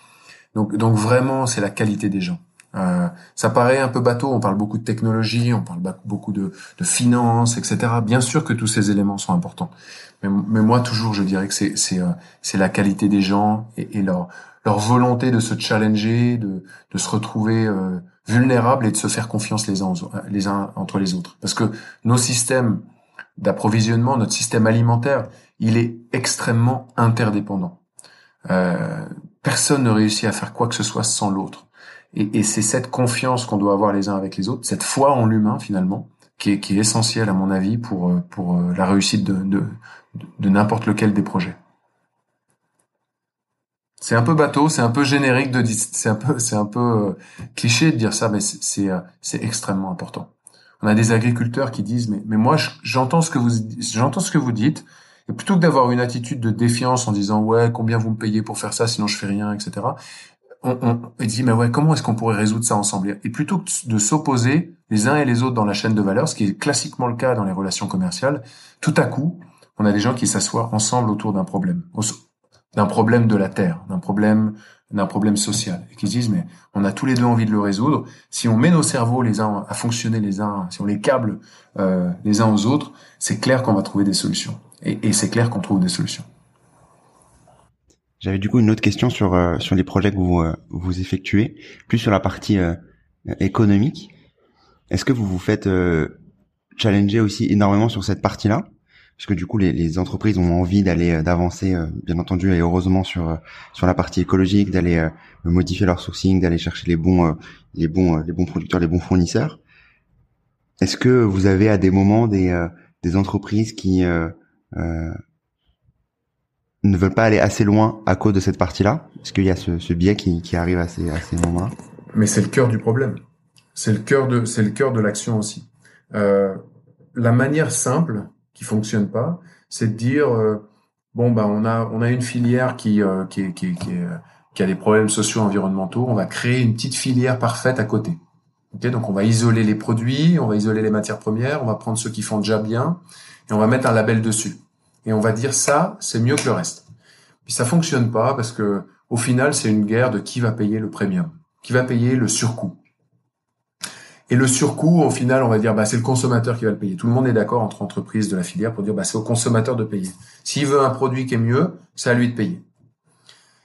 Donc, donc vraiment c'est la qualité des gens. Euh, ça paraît un peu bateau, on parle beaucoup de technologie, on parle beaucoup de, de finances, etc. Bien sûr que tous ces éléments sont importants. Mais, moi, toujours, je dirais que c'est c'est euh, c'est la qualité des gens et, et, leur leur volonté de se challenger, de de se retrouver euh, vulnérables et de se faire confiance les uns les uns entre les autres. Parce que nos systèmes d'approvisionnement, notre système alimentaire, il est extrêmement interdépendant. Euh, personne ne réussit à faire quoi que ce soit sans l'autre. Et, et c'est cette confiance qu'on doit avoir les uns avec les autres, cette foi en l'humain finalement, qui est, qui est essentielle à mon avis pour euh, pour euh, la réussite de, de, de n'importe lequel des projets. C'est un peu bateau, c'est un peu générique de c'est un peu c'est un peu euh, cliché de dire ça, mais c'est c'est extrêmement important. On a des agriculteurs qui disent mais mais moi j'entends ce que vous j'entends ce que vous dites et plutôt que d'avoir une attitude de défiance en disant ouais combien vous me payez pour faire ça sinon je fais rien etc on, on, dit mais ouais comment est-ce qu'on pourrait résoudre ça ensemble? Et plutôt que de s'opposer les uns et les autres dans la chaîne de valeur ce qui est classiquement le cas dans les relations commerciales tout à coup on a des gens qui s'assoient ensemble autour d'un problème d'un problème de la terre d'un problème d'un problème social et qui se disent mais on a tous les deux envie de le résoudre. Si on met nos cerveaux les uns à fonctionner les uns si on les câble euh, les uns aux autres c'est clair qu'on va trouver des solutions. Et, et c'est clair qu'on trouve des solutions j'avais du coup une autre question sur euh, sur les projets que vous euh, vous effectuez, plus sur la partie euh, économique. Est-ce que vous vous faites challenger aussi énormément sur cette partie-là? Parce que du coup, les, les entreprises ont envie d'aller d'avancer, bien entendu et heureusement sur sur la partie écologique, d'aller modifier leur sourcing, d'aller chercher les bons les bons les bons producteurs, les bons fournisseurs. Est-ce que vous avez à des moments des des entreprises qui ne veulent pas aller assez loin à cause de cette partie-là? Est-ce qu'il y a ce, ce biais qui, qui, arrive à ces, à ces moments-là? Mais c'est le cœur du problème. C'est le cœur de, c'est le cœur de l'action aussi. Euh, la manière simple qui fonctionne pas, c'est de dire euh, bon bah on a on a une filière qui euh, qui, qui, qui, qui, a des problèmes sociaux environnementaux, on va créer une petite filière parfaite à côté. Okay, donc on va isoler les produits, on va isoler les matières premières, on va prendre ceux qui font déjà bien et on va mettre un label dessus et on va dire ça, c'est mieux que le reste. Puis ça fonctionne pas parce que au final, c'est une guerre de qui va payer le premium, qui va payer le surcoût. Et le surcoût, au final, on va dire, bah, c'est le consommateur qui va le payer. Tout le monde est d'accord entre entreprises de la filière pour dire, bah, c'est au consommateur de payer. S'il veut un produit qui est mieux, c'est à lui de payer.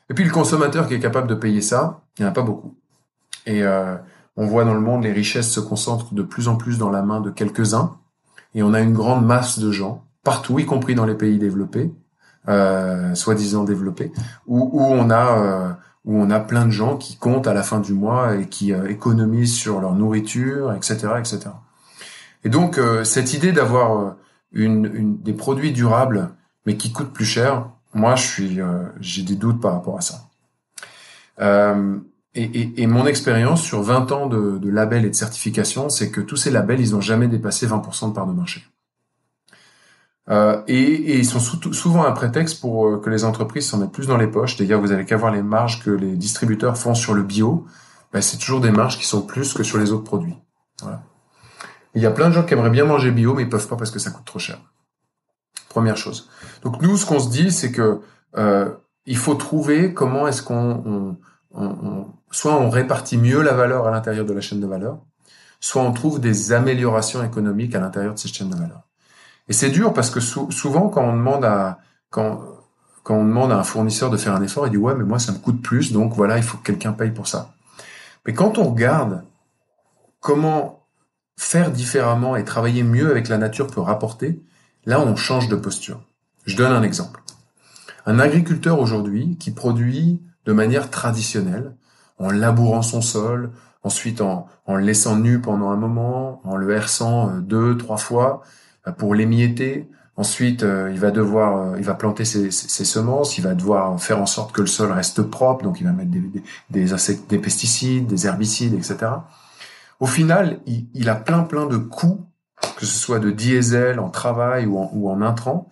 Et puis le consommateur qui est capable de payer ça, il n'y en a pas beaucoup. Et euh, on voit dans le monde les richesses se concentrent de plus en plus dans la main de quelques-uns. Et on a une grande masse de gens partout, y compris dans les pays développés, euh, soi-disant développés, où, on a euh, où on a plein de gens qui comptent à la fin du mois et qui euh, économisent sur leur nourriture, etc., etc. Et donc cette idée d'avoir des produits durables mais qui coûtent plus cher, moi je suis j'ai des doutes par rapport à ça. et, mon expérience sur 20 ans de, de labels et de certification, c'est que tous ces labels, ils n'ont jamais dépassé 20% de part de marché. Euh, et, et, ils sont souvent un prétexte pour euh, que les entreprises s'en mettent plus dans les poches. D'ailleurs, vous avez qu'à voir les marges que les distributeurs font sur le bio. Ben, c'est toujours des marges qui sont plus que sur les autres produits. Voilà. Il y a plein de gens qui aimeraient bien manger bio, mais ils peuvent pas parce que ça coûte trop cher. Première chose. Donc nous, ce qu'on se dit, c'est que euh, il faut trouver comment est-ce qu'on on, on, soit on répartit mieux la valeur à l'intérieur de la chaîne de valeur, soit on trouve des améliorations économiques à l'intérieur de cette chaîne de valeur. Et c'est dur parce que souvent quand on demande à un fournisseur de faire un effort, il dit ouais mais moi ça me coûte plus donc voilà il faut que quelqu'un paye pour ça. Mais quand on regarde comment faire différemment et travailler mieux avec la nature peut rapporter, là on change de posture. Je donne un exemple. Un agriculteur aujourd'hui qui produit de manière traditionnelle, en labourant son sol, ensuite en, en le laissant nu pendant un moment, en le herçant euh, deux, trois fois, pour l'émietter. Ensuite, euh, il va devoir, euh, il va planter ses, ses, semences, il va devoir faire en sorte que le sol reste propre, donc il va mettre des, des, des, des pesticides, des herbicides, etc. Au final, il, il, a plein plein de coûts, que ce soit de diesel en travail ou en, ou en intrant,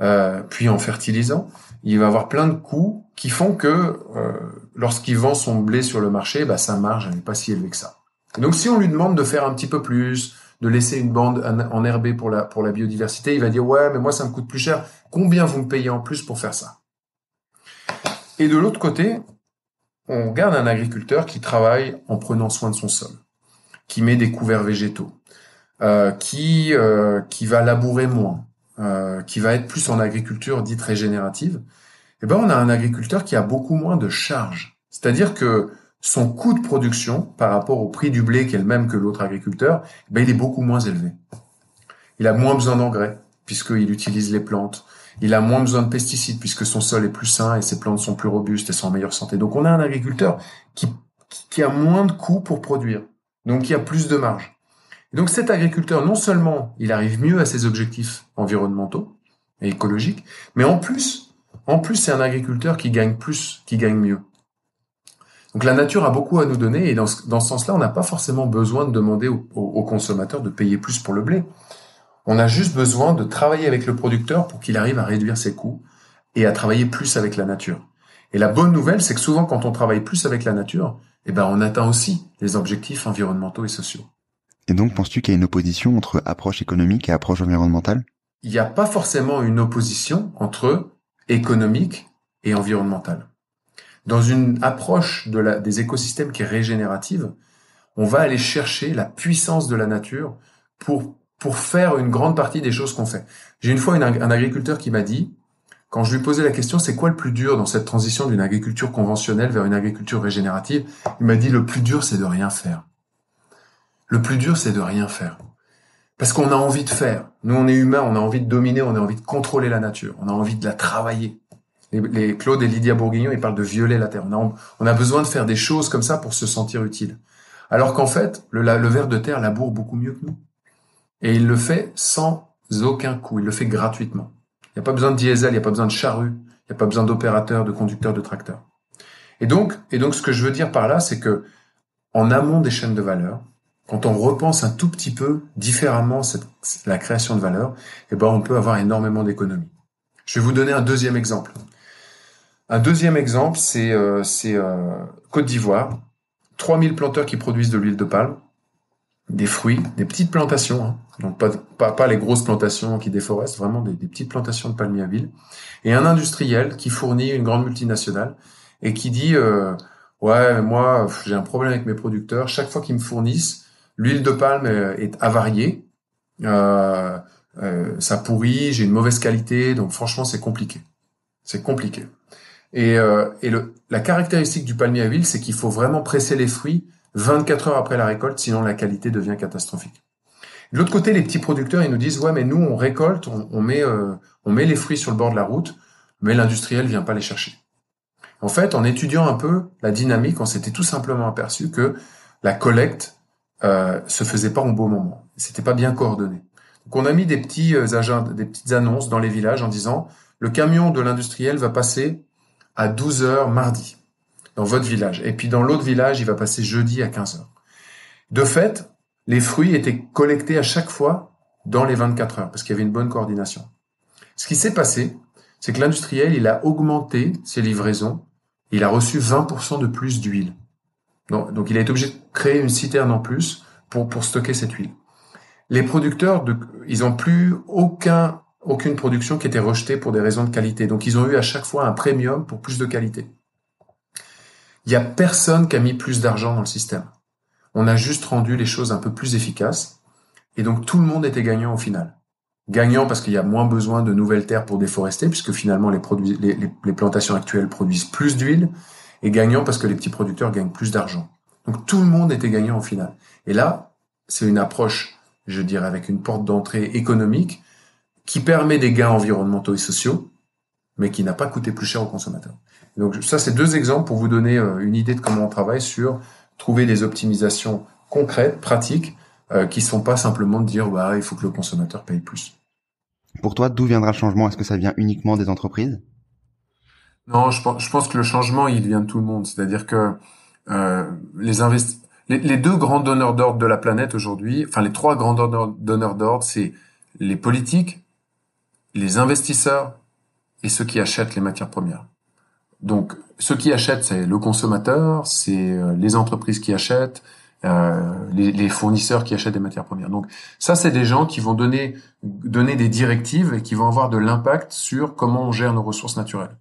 euh, puis en fertilisant. Il va avoir plein de coûts qui font que euh, lorsqu'il vend son blé sur le marché, bah, sa marge n'est pas si élevée que ça. donc si on lui demande de faire un petit peu plus, de laisser une bande en herbe pour la, biodiversité, il va dire ouais, mais moi ça me coûte plus cher. Combien vous me payez en plus pour faire ça? Et de l'autre côté, on regarde un agriculteur qui travaille en prenant soin de son sol, qui met des couverts végétaux, euh, qui euh, qui va labourer moins, euh, qui va être plus en agriculture dite régénérative. Eh ben on a un agriculteur qui a beaucoup moins de charges. C'est-à-dire que son coût de production par rapport au prix du blé qui est le même que l'autre agriculteur, ben il est beaucoup moins élevé. Il a moins besoin d'engrais puisqu'il utilise les plantes. Il a moins besoin de pesticides puisque son sol est plus sain et ses plantes sont plus robustes et sont en meilleure santé. Donc on a un agriculteur qui, qui a moins de coûts pour produire. Donc il a plus de marge. donc cet agriculteur, non seulement il arrive mieux à ses objectifs environnementaux et écologiques, mais en plus, en plus c'est un agriculteur qui gagne plus, qui gagne mieux. Donc la nature a beaucoup à nous donner et dans ce, dans ce sens-là, on n'a pas forcément besoin de demander aux consommateurs de payer plus pour le blé. On a juste besoin de travailler avec le producteur pour qu'il arrive à réduire ses coûts et à travailler plus avec la nature. Et la bonne nouvelle, c'est que souvent quand on travaille plus avec la nature, eh ben on atteint aussi les objectifs environnementaux et sociaux. Et donc, penses-tu qu'il y a une opposition entre approche économique et approche environnementale? Il n'y a pas forcément une opposition entre économique et environnementale dans une approche de la, des écosystèmes qui est régénérative, on va aller chercher la puissance de la nature pour pour faire une grande partie des choses qu'on fait. J'ai une fois un agriculteur qui m'a dit, quand je lui posais la question, c'est quoi le plus dur dans cette transition d'une agriculture conventionnelle vers une agriculture régénérative? Il m'a dit, le plus dur, c'est de rien faire. Le plus dur, c'est de rien faire. Parce qu'on a envie de faire. Nous, on est humains, on a envie de dominer, on a envie de contrôler la nature, on a envie de la travailler Claude et Lydia Bourguignon, ils parlent de violer la terre. On a, besoin de faire des choses comme ça pour se sentir utile. Alors qu'en fait, le, ver de terre laboure beaucoup mieux que nous. Et il le fait sans aucun coût. Il le fait gratuitement. Il n'y a pas besoin de diesel, il n'y a pas besoin de charrue, il n'y a pas besoin d'opérateurs, de conducteurs, de tracteurs. Et donc, et donc, ce que je veux dire par là, c'est que en amont des chaînes de valeur, quand on repense un tout petit peu différemment la création de valeur, eh ben, on peut avoir énormément d'économies. Je vais vous donner un deuxième exemple. Un deuxième exemple, c'est euh, euh, Côte d'Ivoire. 3000 planteurs qui produisent de l'huile de palme, des fruits, des petites plantations, hein. donc pas, les grosses plantations qui déforestent, vraiment des, petites plantations de palmiers à huile, et un industriel qui fournit une grande multinationale et qui dit euh, ouais moi j'ai un problème avec mes producteurs, chaque fois qu'ils me fournissent l'huile de palme est avariée, euh, euh, ça pourrit, j'ai une mauvaise qualité, donc franchement c'est compliqué, c'est compliqué. Et, euh, et le, la caractéristique du palmier à huile, c'est qu'il faut vraiment presser les fruits 24 heures après la récolte, sinon la qualité devient catastrophique. De l'autre côté, les petits producteurs, ils nous disent ouais, mais nous on récolte, on, on met, euh, on met les fruits sur le bord de la route, mais l'industriel vient pas les chercher. En fait, en étudiant un peu la dynamique, on s'était tout simplement aperçu que la collecte euh, se faisait pas au bon moment. C'était pas bien coordonné. Donc on a mis des petits euh, des petites annonces dans les villages en disant le camion de l'industriel va passer à 12 heures mardi. dans votre village. Et puis dans l'autre village, il va passer jeudi à 15 heures. De fait, les fruits étaient collectés à chaque fois dans les 24 heures, parce qu'il y avait une bonne coordination. Ce qui s'est passé, c'est que l'industriel, il a augmenté ses livraisons, il a reçu 20% de plus d'huile. Donc, il a été obligé de créer une citerne en plus pour, pour stocker cette huile. Les producteurs, de, ils ont plus aucun, aucune production qui était rejetée pour des raisons de qualité. Donc ils ont eu à chaque fois un premium pour plus de qualité. Il y a personne qui a mis plus d'argent dans le système. On a juste rendu les choses un peu plus efficaces. Et donc tout le monde était gagnant au final. Gagnant parce qu'il y a moins besoin de nouvelles terres pour déforester, puisque finalement les, plantations actuelles produisent plus d'huile. Et gagnant parce que les petits producteurs gagnent plus d'argent. Donc tout le monde était gagnant au final. Et là, c'est une approche, je dirais, avec une porte d'entrée économique qui permet des gains environnementaux et sociaux, mais qui n'a pas coûté plus cher aux consommateurs. Donc ça, c'est deux exemples pour vous donner euh, une idée de comment on travaille sur trouver des optimisations concrètes, pratiques, euh, qui sont pas simplement de dire bah il faut que le consommateur paye plus. Pour toi, d'où viendra le changement? Est-ce que ça vient uniquement des entreprises? Non, je pense, je pense que le changement il vient de tout le monde. C'est-à-dire que euh, les, les, les deux grands donneurs d'ordre de la planète aujourd'hui, enfin les trois grands donneurs d'ordre, c'est les politiques, les investisseurs et ceux qui achètent les matières premières. Donc, ceux qui achètent, c'est le consommateur, c'est euh, les entreprises qui achètent, euh, les, les, fournisseurs qui achètent des matières premières. Donc, ça, c'est des gens qui vont donner donner des directives et qui vont avoir de l'impact sur comment on gère nos ressources naturelles.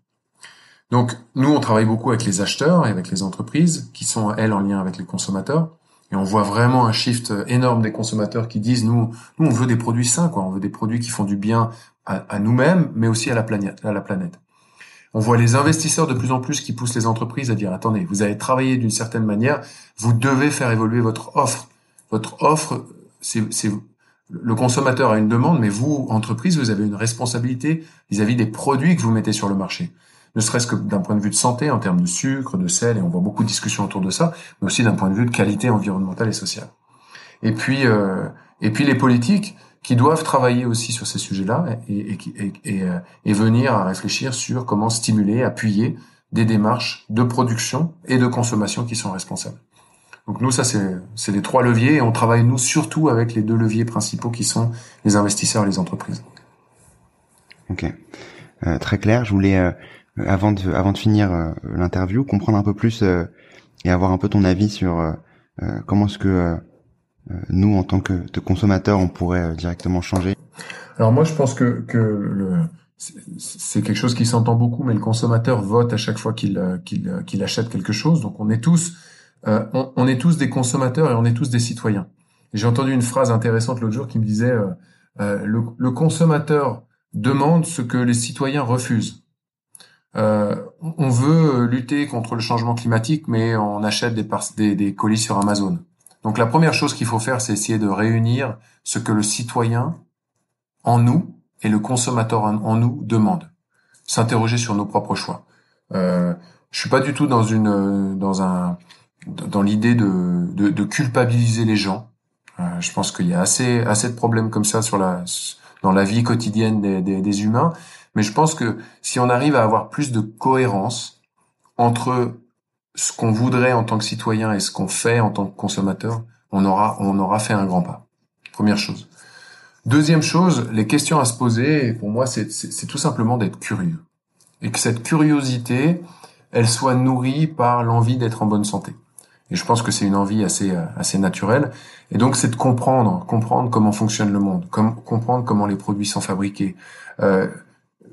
Donc, nous, on travaille beaucoup avec les acheteurs et avec les entreprises qui sont elles en lien avec les consommateurs. Et on voit vraiment un shift énorme des consommateurs qui disent nous, nous on veut des produits sains, quoi. On veut des produits qui font du bien à, à nous-mêmes, mais aussi à la planète. On voit les investisseurs de plus en plus qui poussent les entreprises à dire attendez, vous avez travaillé d'une certaine manière, vous devez faire évoluer votre offre. Votre offre, c'est le consommateur a une demande, mais vous, entreprise, vous avez une responsabilité vis-à-vis des produits que vous mettez sur le marché. Ne serait-ce que d'un point de vue de santé, en termes de sucre, de sel, et on voit beaucoup de discussions autour de ça, mais aussi d'un point de vue de qualité environnementale et sociale. Et puis, euh, et puis les politiques, qui doivent travailler aussi sur ces sujets-là et, et, et, euh, et, venir à réfléchir sur comment stimuler, appuyer des démarches de production et de consommation qui sont responsables. Donc nous, ça, c'est les trois leviers et on travaille, nous, surtout avec les deux leviers principaux qui sont les investisseurs et les entreprises. Ok. Euh, très clair. Je voulais, euh, avant, de, avant de finir euh, l'interview, comprendre un peu plus et avoir un peu ton avis sur comment est-ce que euh, nous, en tant que, consommateurs, on pourrait euh, directement changer Alors moi, je pense que, c'est quelque chose qui s'entend beaucoup, mais le consommateur vote à chaque fois qu'il euh, achète quelque chose. Donc on est tous des consommateurs et on est tous des citoyens. J'ai entendu une phrase intéressante l'autre jour qui me disait le, le, consommateur demande ce que les citoyens refusent. on veut lutter contre le changement climatique, mais on achète des colis sur Amazon. Donc la première chose qu'il faut faire, c'est essayer de réunir ce que le citoyen en nous et le consommateur en nous demande. S'interroger sur nos propres choix. Euh, je suis pas du tout dans une dans un dans l'idée de, de, de, culpabiliser les gens. Euh, je pense qu'il y a assez assez de problèmes comme ça sur la dans la vie quotidienne des, des, des humains. Mais je pense que si on arrive à avoir plus de cohérence entre ce qu'on voudrait en tant que citoyen et ce qu'on fait en tant que consommateur, on aura, on aura fait un grand pas. Première chose. Deuxième chose, les questions à se poser, pour moi, c'est tout simplement d'être curieux. Et que cette curiosité, elle soit nourrie par l'envie d'être en bonne santé. Et je pense que c'est une envie assez, assez naturelle. Et donc, c'est de comprendre, comprendre comment fonctionne le monde, comprendre comment les produits sont fabriqués, euh,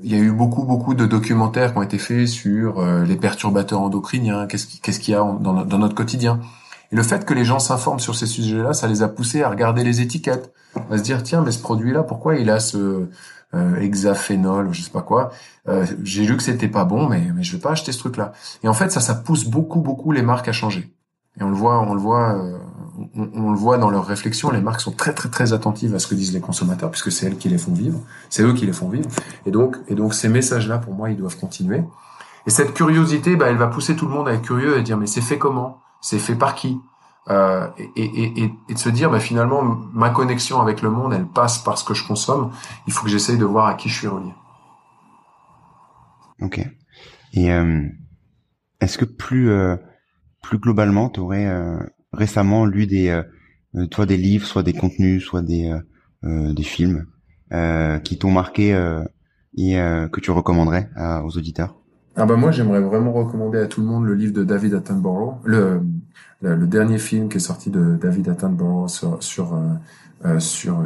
il y a eu beaucoup beaucoup de documentaires qui ont été faits sur euh, les perturbateurs endocriniens, qu'est-ce qu'il y a dans, dans, notre quotidien. Et le fait que les gens s'informent sur ces sujets-là, ça les a poussés à regarder les étiquettes, à se dire tiens mais ce produit-là, pourquoi il a ce euh, hexaphénol, je sais pas quoi. Euh, J'ai lu que c'était pas bon, mais mais je vais pas acheter ce truc-là. Et en fait ça ça pousse beaucoup beaucoup les marques à changer. Et on le voit on le voit euh, on, le voit dans leurs réflexions, les marques sont très très très attentives à ce que disent les consommateurs, puisque c'est elles qui les font vivre, c'est eux qui les font vivre. Et donc, et donc ces messages-là, pour moi, ils doivent continuer. Et cette curiosité, bah, elle va pousser tout le monde à être curieux et dire mais c'est fait comment? C'est fait par qui? Euh, et, et, et, et, de se dire bah, finalement ma connexion avec le monde, elle passe par ce que je consomme. Il faut que j'essaye de voir à qui je suis relié. Ok. Et euh, Est-ce que plus plus globalement, tu aurais récemment lu des toi des livres, soit des contenus, soit des des films qui t'ont marqué et que tu recommanderais aux auditeurs? Ah bah moi j'aimerais vraiment recommander à tout le monde le livre de David Attenborough, le, le, dernier film qui est sorti de David Attenborough sur sur euh, euh sur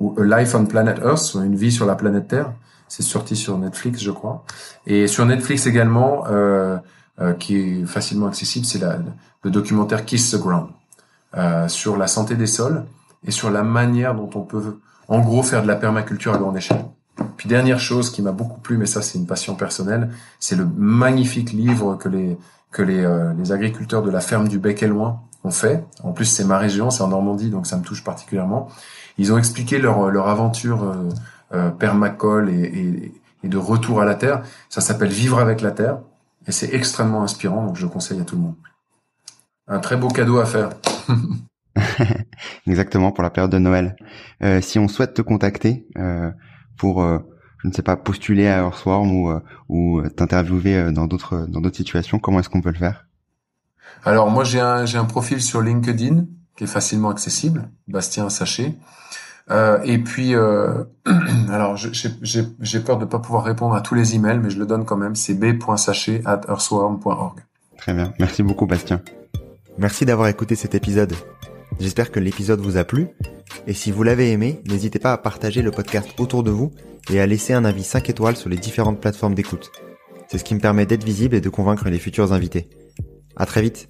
A Life on Planet Earth, une vie sur la planète Terre. C'est sorti sur Netflix, je crois. Et sur Netflix également, euh, euh, qui est facilement accessible, c'est le documentaire Kiss the Ground euh, sur la santé des sols et sur la manière dont on peut, en gros, faire de la permaculture à grande échelle. Puis dernière chose qui m'a beaucoup plu, mais ça c'est une passion personnelle, c'est le magnifique livre que les que les, euh, les agriculteurs de la ferme du Bec et Loin ont fait. En plus c'est ma région, c'est en Normandie, donc ça me touche particulièrement. Ils ont expliqué leur leur aventure euh, euh permacole et, et, et, de retour à la terre. Ça s'appelle Vivre avec la terre et c'est extrêmement inspirant, donc je conseille à tout le monde. Un très beau cadeau à faire. Exactement pour la période de Noël. Euh, si on souhaite te contacter, euh, pour euh, je ne sais pas postuler à Earthworm ou ou t'interviewer dans d'autres dans d'autres situations comment est-ce qu'on peut le faire? Alors moi j'ai un j'ai un profil sur LinkedIn qui est facilement accessible Bastien Sachet euh, et puis euh, alors j'ai peur de pas pouvoir répondre à tous les emails mais je le donne quand même c'est b.sachet at earthworm.org très bien. Merci beaucoup Bastien. Merci d'avoir écouté cet épisode. J'espère que l'épisode vous a plu, et si vous l'avez aimé, n'hésitez pas à partager le podcast autour de vous et à laisser un avis 5 étoiles sur les différentes plateformes d'écoute. C'est ce qui me permet d'être visible et de convaincre les futurs invités. À très vite